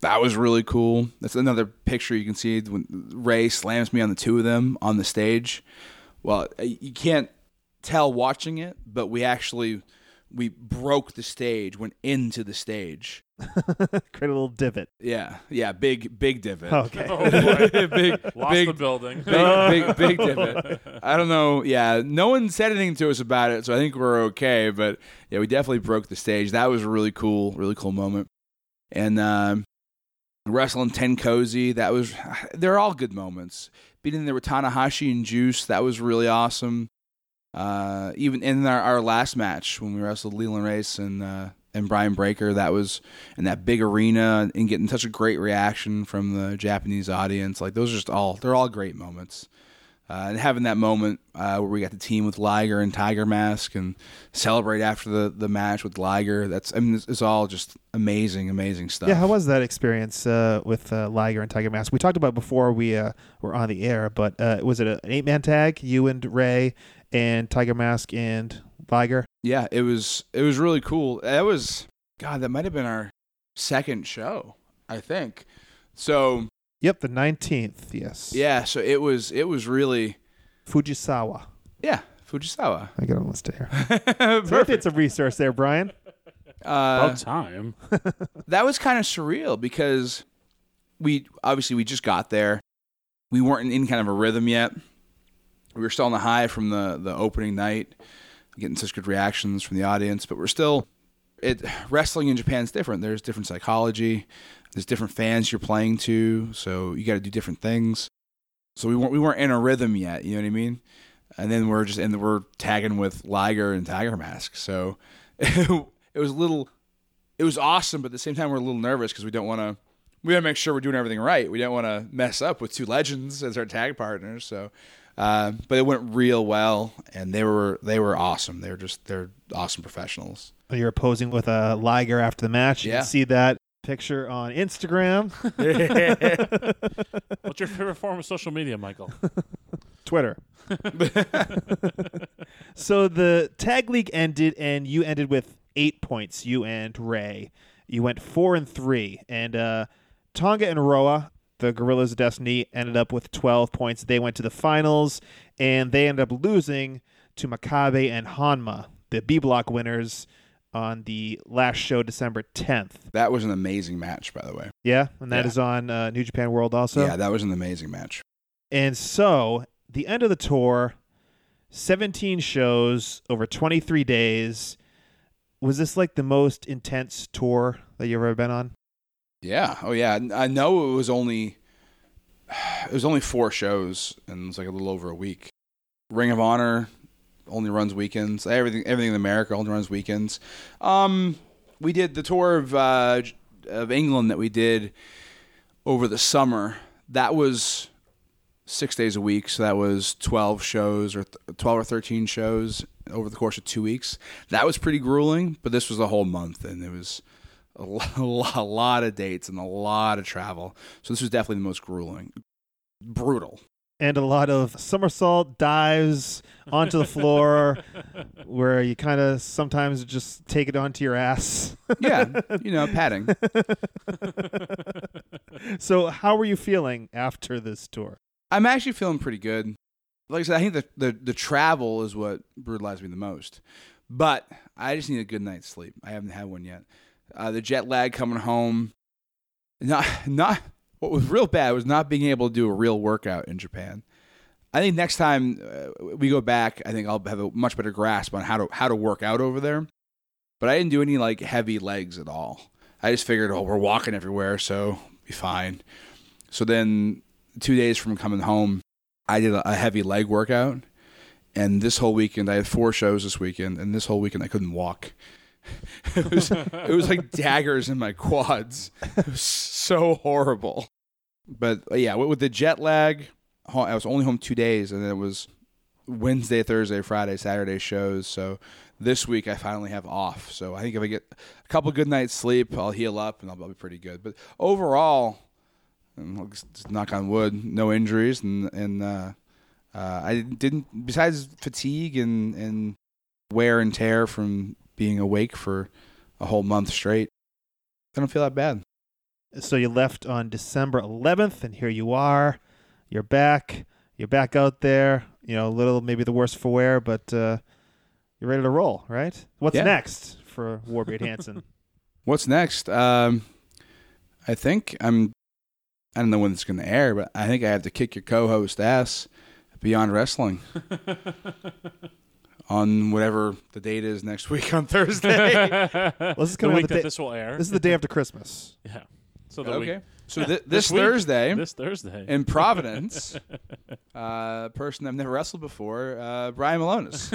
that was really cool. That's another picture you can see when Ray slams me on the two of them on the stage. Well, uh, you can't tell watching it, but we actually we broke the stage, went into the stage. Create a little divot. Yeah, yeah, big big divot. Okay. Oh boy, big lost big the building. big, big, big divot. I don't know. Yeah, no one said anything to us about it, so I think we're okay. But yeah, we definitely broke the stage. That was a really cool, really cool moment. And um, wrestling TenCozy, that was. They're all good moments. Beating there with Tanahashi and Juice, that was really awesome. Uh, even in our, our last match when we wrestled Leland Race and uh, and Brian Breaker, that was in that big arena and getting such a great reaction from the Japanese audience. Like those are just all they're all great moments. Uh, and having that moment uh, where we got the team with Liger and Tiger Mask and celebrate after the, the match with Liger, that's I mean it's, it's all just amazing, amazing stuff. Yeah, how was that experience uh, with uh, Liger and Tiger Mask? We talked about before we were on the air, but was it an eight man tag? You and Ray and Tiger Mask and Liger? yeah, it was it was really cool. That was God, that might have been our second show, I think. So Yep, the 19th, yes. yeah, so it was it was really Fujisawa. yeah Fujisawa. I got a list here. So I did some research there, Brian. Uh, About time. that was kind of surreal because we obviously we just got there. We weren't in any kind of a rhythm yet. We were still on the high from the the opening night, getting such good reactions from the audience, but we're still it wrestling in Japan is different. There's different psychology. There's different fans you're playing to, so you got to do different things. So we weren't we weren't in a rhythm yet. You know what I mean? And then we're just and we're tagging with Liger and Tiger Mask. So it was a little it was awesome, but at the same time, we're a little nervous because we don't want to. We got to make sure we're doing everything right. We don't want to mess up with two legends as our tag partners. So, uh, but it went real well, and they were they were awesome. They were just they're awesome professionals. You're posing with a Liger after the match. You Yeah. can see that picture on Instagram, What's your favorite form of social media, Michael? Twitter. so the tag league ended, and you ended with eight points. You and Ray. You went four and three, and uh, Tonga and Loa, the Guerrillas of Destiny, ended up with twelve points. They went to the finals, and they ended up losing to Makabe and Honma, the B Block winners, on the last show, December tenth. That was an amazing match, by the way. Yeah, and that Yeah. is on uh, New Japan World also. yeah, that was an amazing match. And so, the end of the tour, 17 shows over 23 days. Was this like the most intense tour that you've ever been on? Yeah. Oh yeah. I know it was only it was only four shows and it was like a little over a week. Ring of Honor only runs weekends. Everything everything in America only runs weekends. Um we did the tour of uh of England that we did over the summer. That was 6 days a week, so that was 12 shows or th- 12 or 13 shows over the course of 2 weeks. That was pretty grueling, but this was a whole month and it was a lo- a lot of dates and a lot of travel. So this was definitely the most grueling, brutal. And a lot of somersault dives onto the floor where you kind of sometimes just take it onto your ass. Yeah, you know, padding. so, how were you feeling after this tour? I'm actually feeling pretty good. Like I said, I think the, the the travel is what brutalized me the most. But I just need a good night's sleep. I haven't had one yet. Uh, the jet lag coming home, not not what was real bad was not being able to do a real workout in Japan. I think next time uh, we go back, I think I'll have a much better grasp on how to how to work out over there. But I didn't do any like heavy legs at all. I just figured, oh, we're walking everywhere, so be fine. So then, two days from coming home, I did a, a heavy leg workout, and this whole weekend I had four shows this weekend, and this whole weekend I couldn't walk. it was it was like daggers in my quads. It was so horrible. But uh, yeah, with the jet lag, I was only home two days, and then it was Wednesday, Thursday, Friday, Saturday shows. So this week I finally have off. So I think if I get a couple good nights sleep, I'll heal up and I'll, I'll be pretty good. But overall, just knock on wood, no injuries, and and uh, uh, I didn't. Besides fatigue and and wear and tear from being awake for a whole month straight, I don't feel that bad. So you left on December 11th, and here you are. You're back. You're back out there. You know, a little maybe the worse for wear, but uh, you're ready to roll, right? What's Yeah. next for Warbeard Hanson? What's next? Um, I think I'm. I don't know when it's going to air, but I think I have to kick your co-host ass beyond wrestling on whatever the date is next week on Thursday. Well, this is the coming out week the that day- this will air. This is the day after Christmas. yeah. So the okay. week So th- this, week, Thursday this Thursday. in Providence, uh, person I've never wrestled before, uh, Brian Malonis.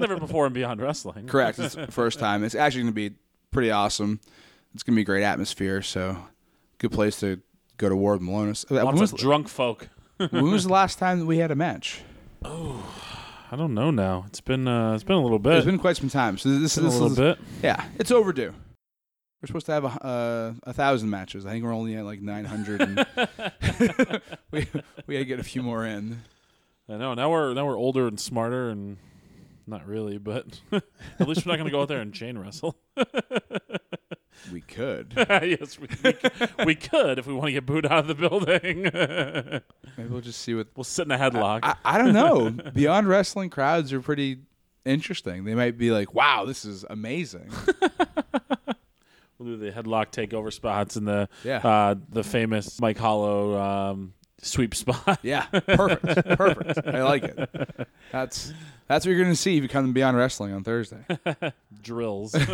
Never before and beyond wrestling. Correct. It's the first time. It's actually going to be pretty awesome. It's going to be a great atmosphere. So, good place to go to War with Malonis. Uh, When Lots was, of drunk folk. when was the last time that we had a match? I don't know now. It's been uh, it's been a little bit. It's been quite some time. So this, Been a little is, bit. Yeah, it's overdue. We're supposed to have a uh, a thousand matches. I think we're only at like nine hundred. we we got to get a few more in. I know. Now we're now we're older and smarter and not really, but at least we're not going to go out there and chain wrestle. We could. yes, we, we, c- we could if we want to get booed out of the building. Maybe we'll just see what. we'll sit in a headlock. I, I don't know. Beyond wrestling crowds are pretty interesting. They might be like, "Wow, this is amazing." we'll do the headlock takeover spots and the Yeah. uh, the famous Mike Hollow um, sweep spot. Yeah, perfect, perfect. I like it. That's that's what you're going to see if you come to Beyond Wrestling on Thursday. drills.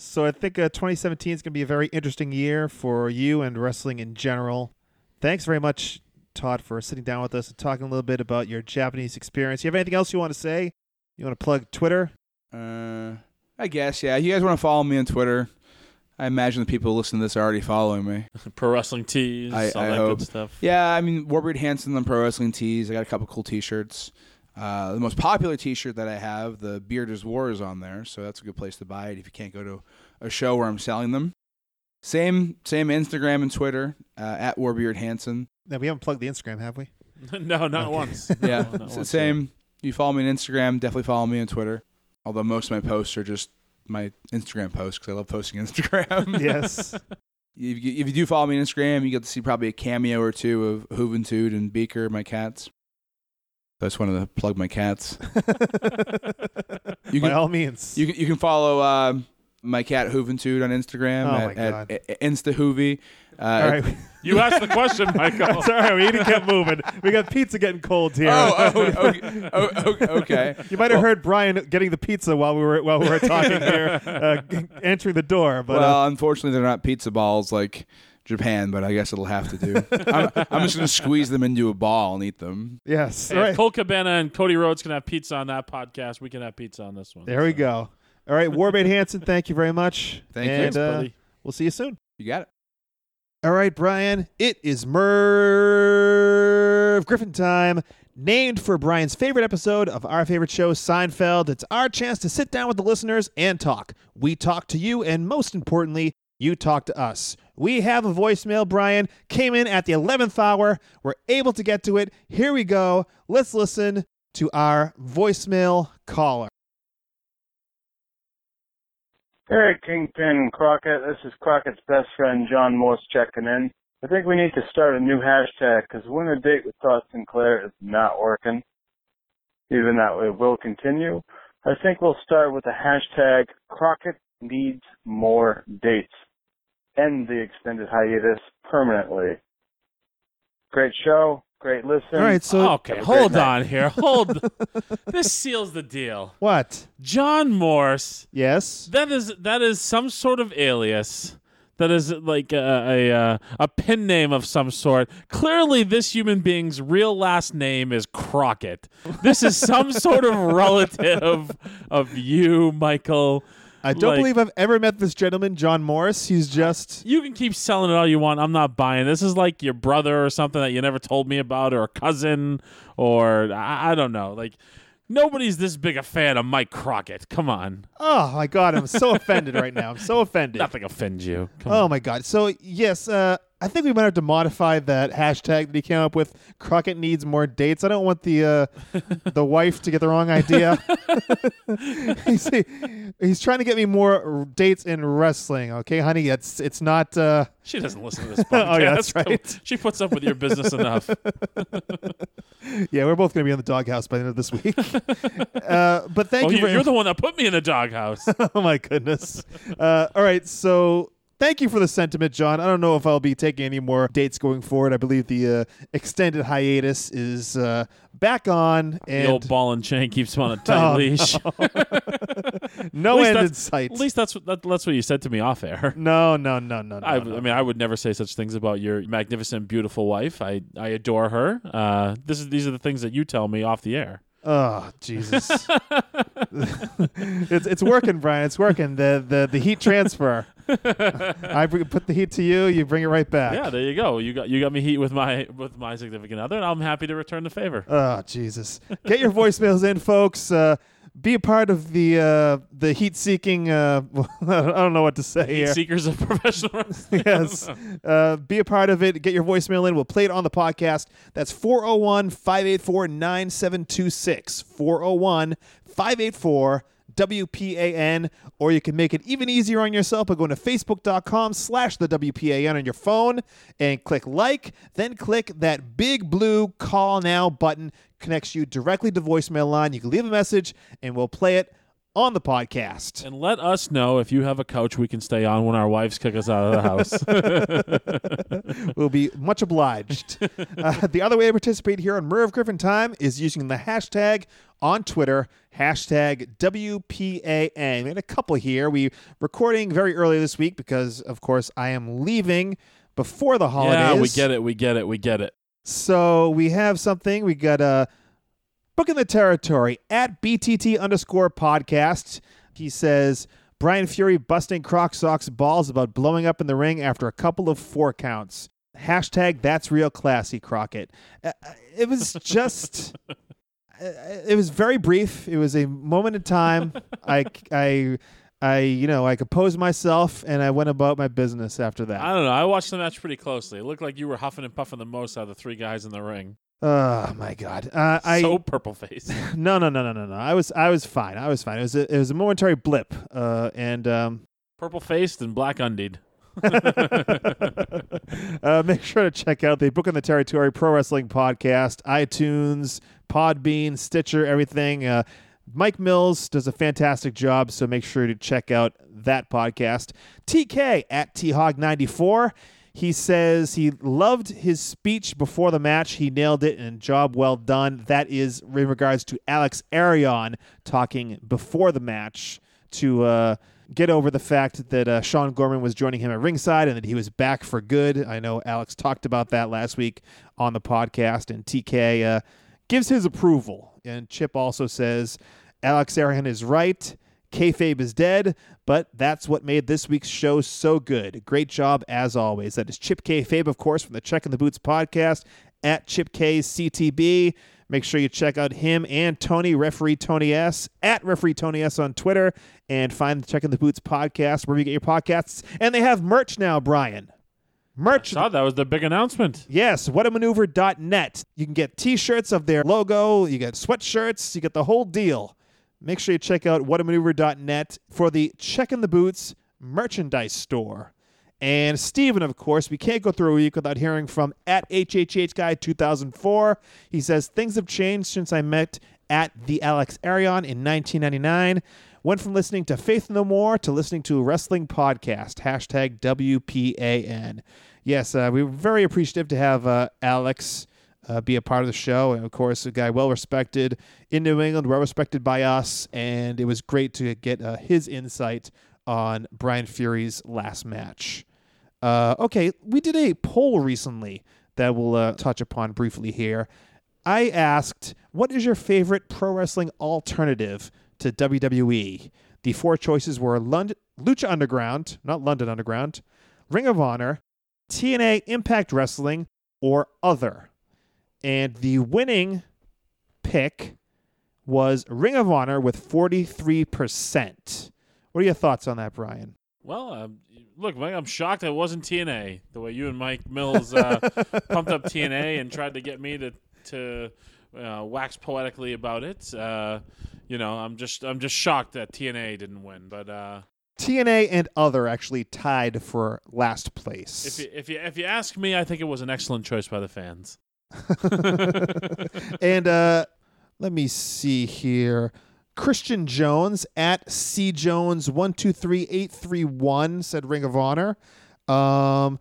So I think uh, 2017 is going to be a very interesting year for you and wrestling in general. Thanks very much, Todd, for sitting down with us and talking a little bit about your Japanese experience. You have anything else you want to say? You want to plug Twitter? Uh, I guess yeah. You guys want to follow me on Twitter? I imagine the people listening to this are already following me. Pro wrestling tees, I- all I that hope. good stuff. Yeah, I mean Warbeard Hanson on Pro Wrestling Tees. I got a couple cool T-shirts. Uh, the most popular T-shirt that I have, the Beard is War, is on there, so that's a good place to buy it if you can't go to a show where I'm selling them. Same same Instagram and Twitter uh, at Warbeard Hanson. No, we haven't plugged the Instagram, have we? no, not once. Yeah, No, not once, same. You follow me on Instagram. Definitely follow me on Twitter. Although most of my posts are just my Instagram post because I love posting Instagram. yes. if, you, if you do follow me on Instagram, you get to see probably a cameo or two of Juventud and Beaker, my cats. I just wanted to plug my cats. You By can all means. you can you can follow um, my cat Juventud on Instagram Oh, at, my at, God. at InstaHoovy. Uh, all right. You asked the question, Michael. Sorry. We need to keep moving. We got pizza getting cold here. Oh, oh, okay. oh, okay, okay. You might have heard Brian getting the pizza while we were while we were talking here, uh, g- entering the door. But well, uh, unfortunately, they're not pizza balls like Japan, but I guess it'll have to do. I'm, I'm just going to squeeze them into a ball and eat them. yes, Hey, all if right. Colt Cabana and Cody Rhodes can have pizza on that podcast. We can have pizza on this one. There we So, go. All right, Warbeard Hanson, thank you very much. Thank you. and, Thanks, uh, buddy. We'll see you soon. You got it. All right, Brian, it is Merv Griffin time. Named for Brian's favorite episode of our favorite show, Seinfeld. It's our chance to sit down with the listeners and talk. We talk to you, and most importantly, you talk to us. We have a voicemail, Brian. Came in at the 11th hour. We're able to get to it. Here we go. Let's listen to our voicemail caller. Hey, Kingpin Crockett. This is Crockett's best friend, John Morse, checking in. I think we need to start a new hashtag because win a date with Todd Sinclair is not working. Even that it will continue. I think we'll start with the hashtag Crockett needs more dates. End the extended hiatus permanently. Great show. Great listen. All right, so okay, Have a great hold night. on here. Hold. this seals the deal. what? John Morse. Yes. That is that is some sort of alias. That is like a a, uh, a pin name of some sort. Clearly, this human being's real last name is Crockett. This is some sort of relative of you, Michael. I don't Like- believe I've ever met this gentleman, John Morris. He's just You can keep selling it all you want. I'm not buying. This is like your brother or something that you never told me about, or a cousin, or I, I don't know. Like nobody's this big a fan of Mike Crockett. Come on, Oh my god, I'm so offended right now. I'm so offended. nothing offends you. Come Oh on. my god. So yes, uh, I think we might have to modify that hashtag that he came up with. Crockett needs more dates. I don't want the uh, the wife to get the wrong idea. he's, he's trying to get me more dates in wrestling. Okay, honey, it's it's not. Uh, She doesn't listen to this podcast. Oh, yeah, that's right. She puts up with your business enough. yeah, we're both going to be in the doghouse by the end of this week. uh, but thank Oh, you you, for you're the one that put me in the doghouse. oh my goodness. Uh, all right, so thank you for the sentiment, John. I don't know if I'll be taking any more dates going forward. I believe the uh, extended hiatus is uh, back on, the and old ball and chain keeps him on a tight Oh, leash. no least end in sight. At least that's what that, that's what you said to me off air. no, no, no, no, no. I, no. I mean, I would never say such things about your magnificent, beautiful wife. I, I adore her. Uh, this is these are the things that you tell me off the air. Oh Jesus! it's it's working, Brian. It's working. The the the heat transfer. I bring, put the heat to you. You bring it right back. Yeah, there you go. You got you got me heat with my with my significant other, and I'm happy to return the favor. Oh Jesus! Get your voicemails in, folks. Uh, be a part of the uh, the heat-seeking. Uh, I don't know what to say here. Seekers of professional wrestling. yes. Uh, be a part of it. Get your voicemail in. We'll play it on the podcast. That's 401 584 9726. 401 584 WPAN. Or you can make it even easier on yourself by going to facebook.com slash the WPAN on your phone and click like. Then click that big blue call now button. Connects you directly to voicemail line. You can leave a message and we'll play it on the podcast. And let us know if you have a couch we can stay on when our wives kick us out of the house. We'll be much obliged. uh, the other way to participate here on Merv Griffin Time is using the hashtag on Twitter, hashtag WPAN. We had a couple here. We recording very early this week because, of course, I am leaving before the holidays. yeah, we get it. We get it. We get it. So we have something. We got uh, Book in the Territory at BTT underscore podcast. He says Brian Fury busting Croc Sock's balls about blowing up in the ring after a couple of four counts. Hashtag that's real classy, Crockett. Uh, uh, it was just. uh, It was very brief. It was a moment in time. I, I, I, you know, I composed myself and I went about my business after that. I don't know. I watched the match pretty closely. It looked like you were huffing and puffing the most out of the three guys in the ring. Oh my god! Uh, I so purple face. No, no, no, no, no, no. I was, I was fine. I was fine. It was, a, it was a momentary blip, uh, and um, purple faced and black undied. uh, make sure to check out the Book in the Territory Pro Wrestling Podcast, iTunes, Podbean, Stitcher, everything. Uh, Mike Mills does a fantastic job, so make sure to check out that podcast. TK at THog94. He says he loved his speech before the match. He nailed it and job well done. That is in regards to Alex Arion talking before the match to uh, get over the fact that uh, Sean Gorman was joining him at ringside and that he was back for good. I know Alex talked about that last week on the podcast, and TK uh, gives his approval. And Chip also says Alex Arion is right. Kayfabe is dead, but that's what made this week's show so good. Great job as always. That is Chip Kayfabe, of course, from the Check in the Boots podcast at Chip K's CTB. Make sure you check out him and Tony, referee Tony S, at referee Tony S on Twitter, and find the Check in the Boots podcast wherever you get your podcasts. And they have merch now, Brian. Merch. Saw that was the big announcement. Yes, whatamaneuver.net. You can get t shirts of their logo, you get sweatshirts, you get the whole deal. Make sure you check out whatamaneuver.net for the Check in the Boots merchandise store. And Steven, of course, we can't go through a week without hearing from at HHH Guy 2004. He says, Things have changed since I met at the Alex Arion in 1999. Went from listening to Faith No More to listening to a wrestling podcast. Hashtag WPAN. yes, uh, we were very appreciative to have uh, Alex uh, be a part of the show. And of course, a guy well respected in New England, well respected by us. And it was great to get uh, his insight on Brian Fury's last match. Uh, okay, we did a poll recently that we'll uh, touch upon briefly here. I asked, what is your favorite pro wrestling alternative to WWE? The four choices were Lund- Lucha Underground, not London Underground, Ring of Honor, TNA Impact Wrestling, or Other. And the winning pick was Ring of Honor with 43%. What are your thoughts on that, Brian? Well, um, look, Mike, I'm shocked it wasn't TNA. The way you and Mike Mills uh, pumped up TNA and tried to get me to to uh, wax poetically about it. Uh, you know, I'm just I'm just shocked that TNA didn't win. But uh, TNA and Other actually tied for last place. if you if you if you ask me, I think it was an excellent choice by the fans. and uh, let me see here. Christian Jones at C Jones one two three eight three one said Ring of Honor. Um,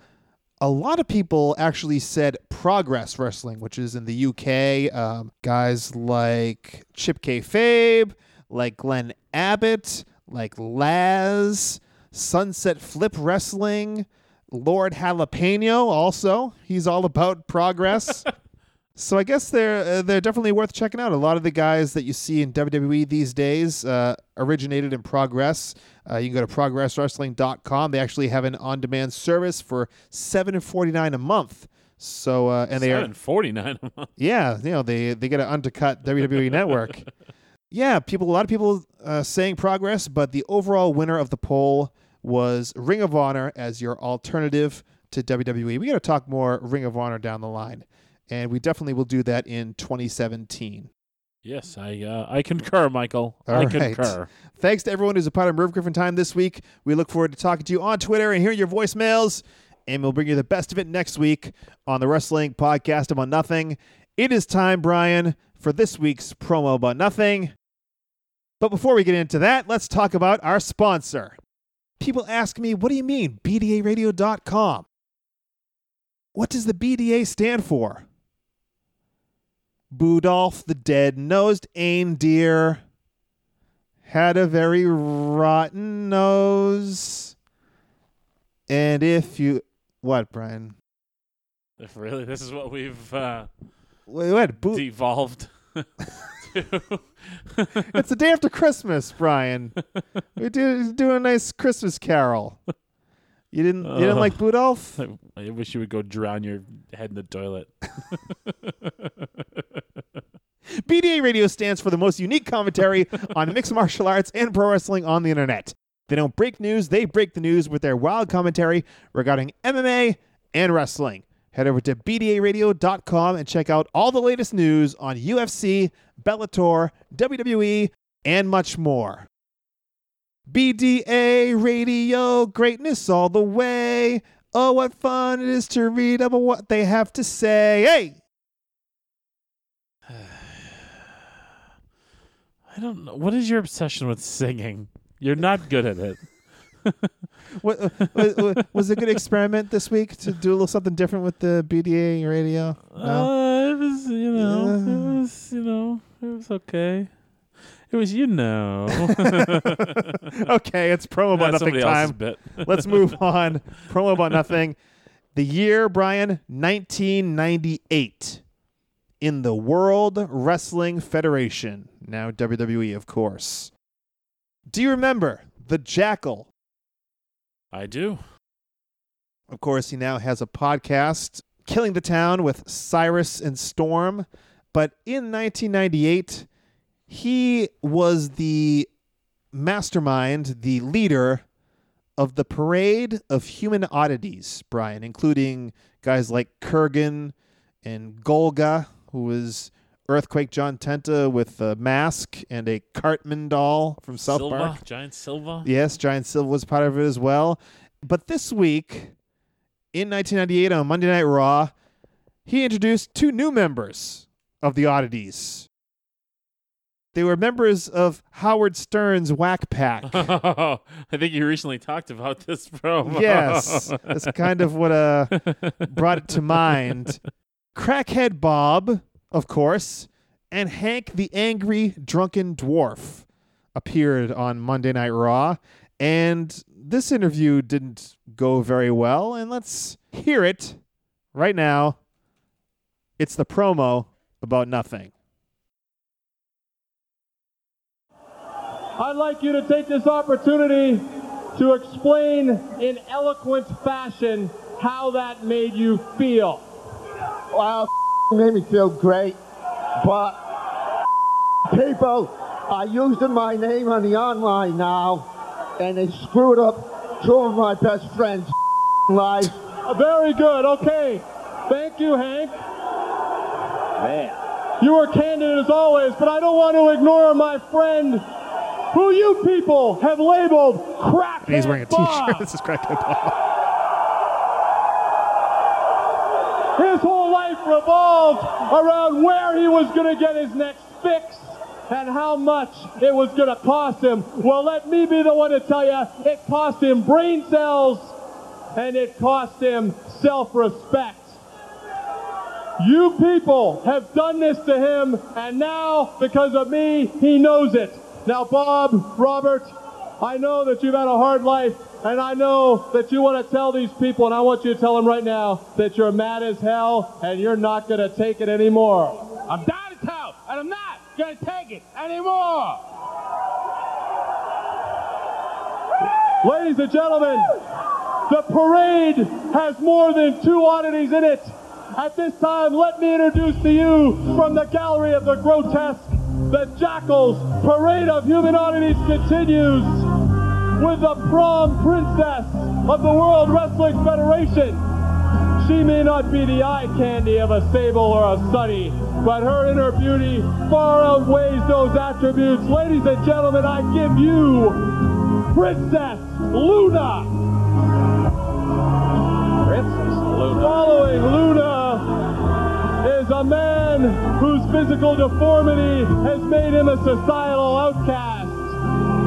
a lot of people actually said Progress Wrestling, which is in the UK. Um, guys like Chip Kayfabe, like Glenn Abbott, like Laz, Sunset Flip Wrestling, Lord Jalapeno. Also, he's all about progress. So I guess they're uh, they're definitely worth checking out. A lot of the guys that you see in WWE these days uh, originated in Progress. Uh, you can go to progresswrestling.com. They actually have an on-demand service for seven forty nine a month. So uh, and they are Seven forty nine a month. yeah, you know they they get an undercut WWE network. Yeah, people. A lot of people uh, saying progress, but the overall winner of the poll was Ring of Honor as your alternative to WWE. We got to talk more Ring of Honor down the line, and we definitely will do that in 2017. Yes, I uh, I concur, Michael. All I right. concur. Thanks to everyone who's a part of Merv Griffin Time this week. We look forward to talking to you on Twitter and hearing your voicemails. And we'll bring you the best of it next week on the Wrestling Podcast About Nothing. It is time, Brian, for this week's promo about nothing. But before we get into that, let's talk about our sponsor. People ask me, what do you mean, BDARadio.com? What does the BDA stand for? Budolf the dead nosed reindeer had a very rotten nose. And if you. What, Brian? If really this is what we've uh, Wait, what? Bu- devolved it's the day after Christmas, Brian. we do do a nice Christmas carol. You didn't you didn't like oh. Budolf? I wish you would go drown your head in the toilet. BDA Radio stands for the most unique commentary on mixed martial arts and pro wrestling on the internet. They don't break news, they break the news with their wild commentary regarding MMA and wrestling. Head over to BDARadio.com and check out all the latest news on UFC, Bellator, WWE, and much more. BDA Radio, greatness all the way. Oh, what fun it is to read about what they have to say. Hey! I don't know. What is your obsession with singing? You're not good at it. What, uh, was, was it a good experiment this week to do a little something different with the BDA radio? No? Uh, it was, you know, Yeah. it was, you know, it was okay. It was, you know. okay, it's promo about That's nothing somebody else's time. bit. Let's move on. Promo about nothing. The year, Brian, 1998. In the World Wrestling Federation. Now WWE, of course. Do you remember the Jackal? I do. Of course, he now has a podcast, Killing the Town with Cyrus and Storm. But in 1998, he was the mastermind, the leader of the parade of human oddities, Brian, including guys like Kurgan and Golga, who was Earthquake John Tenta with a mask and a Cartman doll from South Silva, Park. Giant Silva. Yes, Giant Silva was part of it as well. But this week, in 1998 on Monday Night Raw, he introduced two new members of the Oddities. They were members of Howard Stern's Whack Pack. I think you recently talked about this promo. yes, that's kind of what uh, brought it to mind. Crackhead Bob, of course, and Hank the Angry Drunken Dwarf appeared on Monday Night Raw. And this interview didn't go very well. And let's hear it right now. It's the promo about nothing. I'd like you to take this opportunity to explain in eloquent fashion how that made you feel. Well, made me feel great, but people are using my name on the online now, and they screwed up two of my best friends' life. Uh, very good. Okay. Thank you, Hank. Man. You were candid as always, but I don't want to ignore my friend who you people have labeled crackhead And he's wearing a Bob. t-shirt. this is Crackhead Bob. His whole life revolved around where he was going to get his next fix and how much it was going to cost him. Well, let me be the one to tell you it cost him brain cells and it cost him self-respect. You people have done this to him, and now, because of me, he knows it. Now, Bob, Robert, I know that you've had a hard life, and I know that you want to tell these people, and I want you to tell them right now that you're mad as hell, and you're not going to take it anymore. I'm down as hell, and I'm not going to take it anymore. Ladies and gentlemen, the parade has more than two oddities in it. At this time, let me introduce to you from the gallery of the grotesque, the Jackals Parade of Human Oddities continues with the prom princess of the World Wrestling Federation. She may not be the eye candy of a Sable or a Sunny, but her inner beauty far outweighs those attributes. Ladies and gentlemen, I give you Princess Luna. Princess Luna. Following Luna is a man whose physical deformity has made him a societal outcast.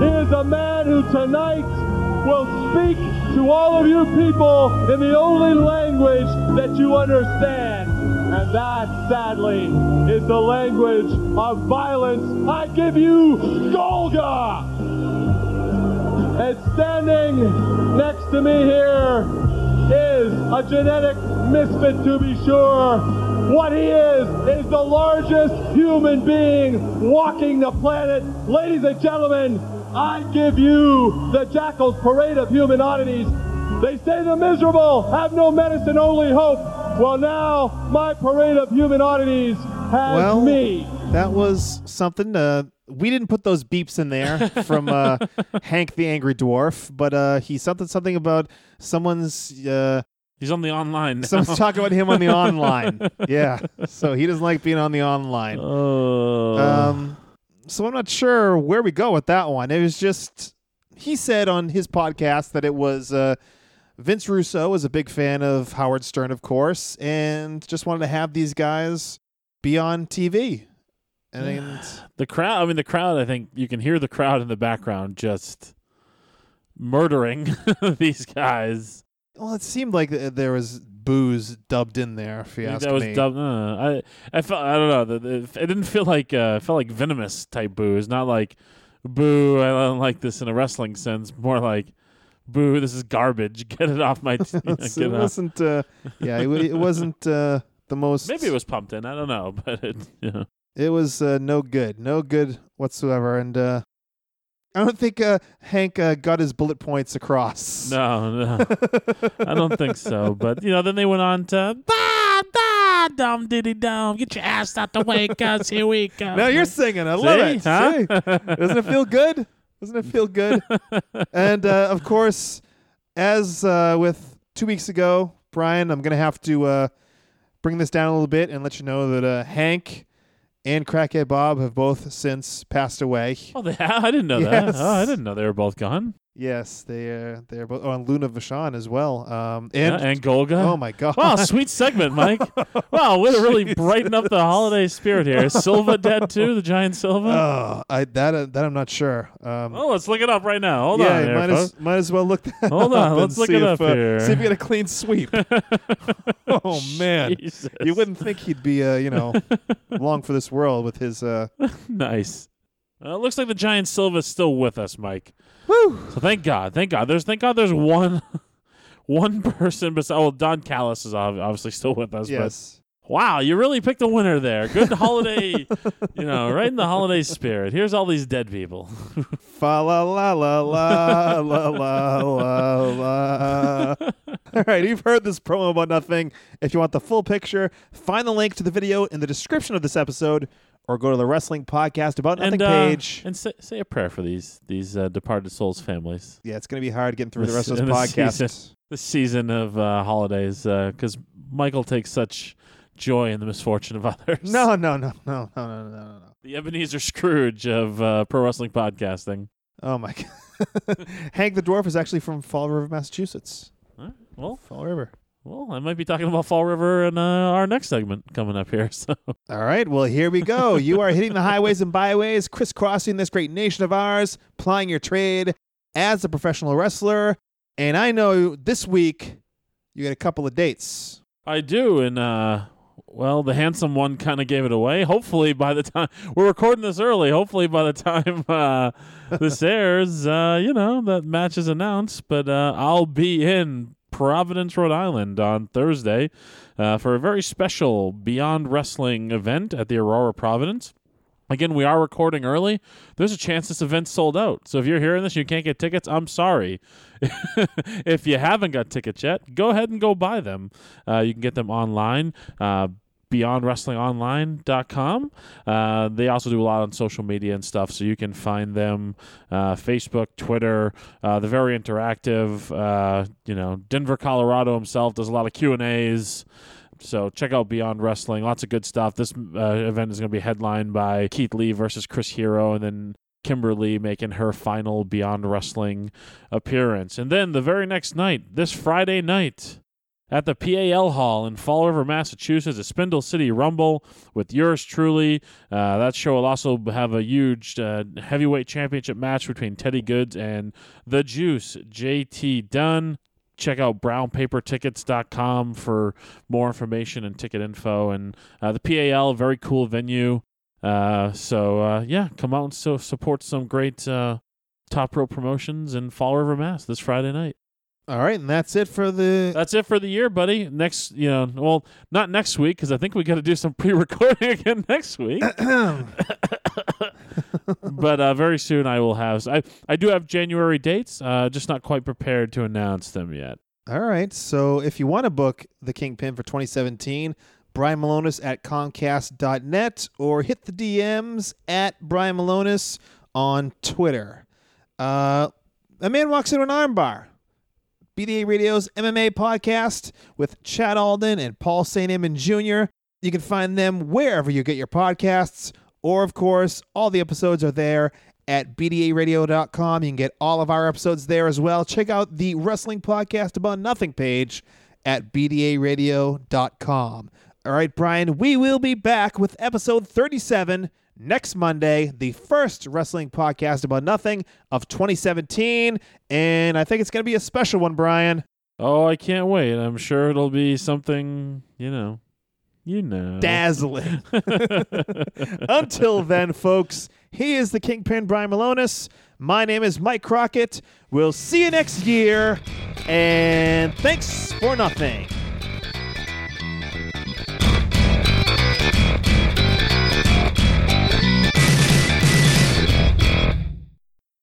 He is a man who tonight will speak to all of you people in the only language that you understand. And that, sadly, is the language of violence. I give you Golga! And standing next to me here is a genetic misfit to be sure. What he is, is the largest human being walking the planet. Ladies and gentlemen, I give you the Jackal's Parade of Human Oddities. They say the miserable have no medicine, only hope. Well, now my Parade of Human Oddities has Well, me. That was something. Uh, we didn't put those beeps in there from uh, Hank the Angry Dwarf, but uh, he something something about someone's. Uh, He's on the online. Now. someone's talking about him on the online. Yeah, so he doesn't like being on the online. Oh. Um, so I'm not sure where we go with that one. It was just he said on his podcast that it was uh, Vince Russo was a big fan of Howard Stern, of course, and just wanted to have these guys be on TV. And the crowd. I mean, the crowd. I think you can hear the crowd in the background just murdering these guys. Well, it seemed like there was booze dubbed in there. If you ask that was me, dumb. Uh, I I felt I don't know. It didn't feel like uh, it felt like venomous type booze, not like boo. I don't like this in a wrestling sense. More like boo. This is garbage. Get it off my. T- it it wasn't. Uh, yeah, it, it wasn't uh, the most. Maybe it was pumped in. I don't know, but it. You know. It was uh, no good, no good whatsoever, and uh, I don't think uh, Hank uh, got his bullet points across. No, no, I don't think so. But you know, then they went on to ba da dum diddy dum. Get your ass out the way, cause here we go. Now you're singing. I love See? it. Huh? See? Doesn't it feel good? Doesn't it feel good? and uh, of course, as uh, with two weeks ago, Brian, I'm gonna have to uh, bring this down a little bit and let you know that uh, Hank and Crackhead Bob have both since passed away. Oh, they have? I didn't know Yes. that. Oh, I didn't know they were both gone. Yes, they uh, they're both on Luna Vachon as well. Um, Yeah, and, and Golga. oh my god! Wow, sweet segment, Mike. wow, way to really brighten up the holiday spirit here. Is Silva dead too? The giant Silva? Oh, I that uh, that I'm not sure. Um, oh, let's look it up right now. Hold yeah, on. you here, might as might as well look. That Hold on, let's look it if, up uh, here. See if we get a clean sweep. oh man, Jesus. you wouldn't think he'd be uh, you know long for this world with his uh. nice. Uh, it looks like the giant Silva's still with us, Mike. Woo! So thank God, thank God. There's thank God there's one one person besides. Oh, Don Callis is obviously still with us. Yes. But wow, you really picked a winner there. Good holiday, you know, right in the holiday spirit. Here's all these dead people. Fa la la la la la la la la. All right, you've heard this promo about nothing. If you want the full picture, find the link to the video in the description of this episode, or go to the Wrestling Podcast About Nothing and, uh, page. And say, say, a prayer for these these uh, departed souls families. Yeah, it's going to be hard getting through this, the rest of this podcast. Season, this season of uh, holidays, uh, because Michael takes such joy in the misfortune of others. No, no, no, no, no, no, no, no. The Ebenezer Scrooge of uh, pro wrestling podcasting. Oh, my God. Hank the Dwarf is actually from Fall River, Massachusetts. Right, well, Fall River well, I might be talking about Fall River in uh, our next segment coming up here. So All right, well, here we go. You are hitting the highways and byways, crisscrossing this great nation of ours, plying your trade as a professional wrestler. And I know this week you got a couple of dates. I do, and uh, well, the handsome one kind of gave it away. Hopefully, by the time we're recording this early, hopefully by the time uh, this airs, uh, you know that match is announced. But uh, I'll be in Providence, Rhode Island on Thursday uh, for a very special Beyond Wrestling event at the Aurora Providence. Again, we are recording early. There's a chance this event's sold out. So if you're hearing this, you can't get tickets. I'm sorry. if you haven't got tickets yet, go ahead and go buy them. Uh, you can get them online. Uh, beyondwrestlingonline.com. Uh, they also do a lot on social media and stuff, so you can find them uh, Facebook, Twitter. Uh, they're very interactive. Uh, you know, Drew Cordeiro himself does a lot of Q and A's. So check out Beyond Wrestling. Lots of good stuff. This uh, event is going to be headlined by Keith Lee versus Chris Hero, and then Kimber Lee making her final Beyond Wrestling appearance. And then the very next night, this Friday night, at the PAL Hall in Fall River, Massachusetts, a Spindle City Rumble with yours truly. Uh, that show will also have a huge uh, heavyweight championship match between Teddy Goodz and The Juice, JT Dunn. Check out brownpapertickets.com for more information and ticket info. And uh, the PAL, very cool venue. Uh, so, uh, yeah, come out and so support some great uh, top rope promotions in Fall River, Mass this Friday night. All right, and that's it for the. That's it for the year, buddy. Next, you know, well, not next week because I think we got to do some pre-recording again next week. but uh, very soon I will have. I I do have January dates, uh, just not quite prepared to announce them yet. All right, so if you want to book the Kingpin for 2017, Brian Malonis at Comcast.net or hit the DMs at Brian Malonis on Twitter. Uh, a man walks into an armbar. BDA Radio's MMA podcast with Chad Alden and Paul St. Amon Jr. You can find them wherever you get your podcasts, or of course, all the episodes are there at bdaradio.com. You can get all of our episodes there as well. Check out the Wrestling Podcast About Nothing page at bdaradio.com. All right, Brian, we will be back with episode 37 next Monday, the first wrestling podcast about nothing of 2017. And I think it's going to be a special one, Brian. Oh, I can't wait. I'm sure it'll be something, you know, you know. Dazzling. Until then, folks, he is the Kingpin Brian Malonis. My name is Mike Crockett. We'll see you next year. And thanks for nothing.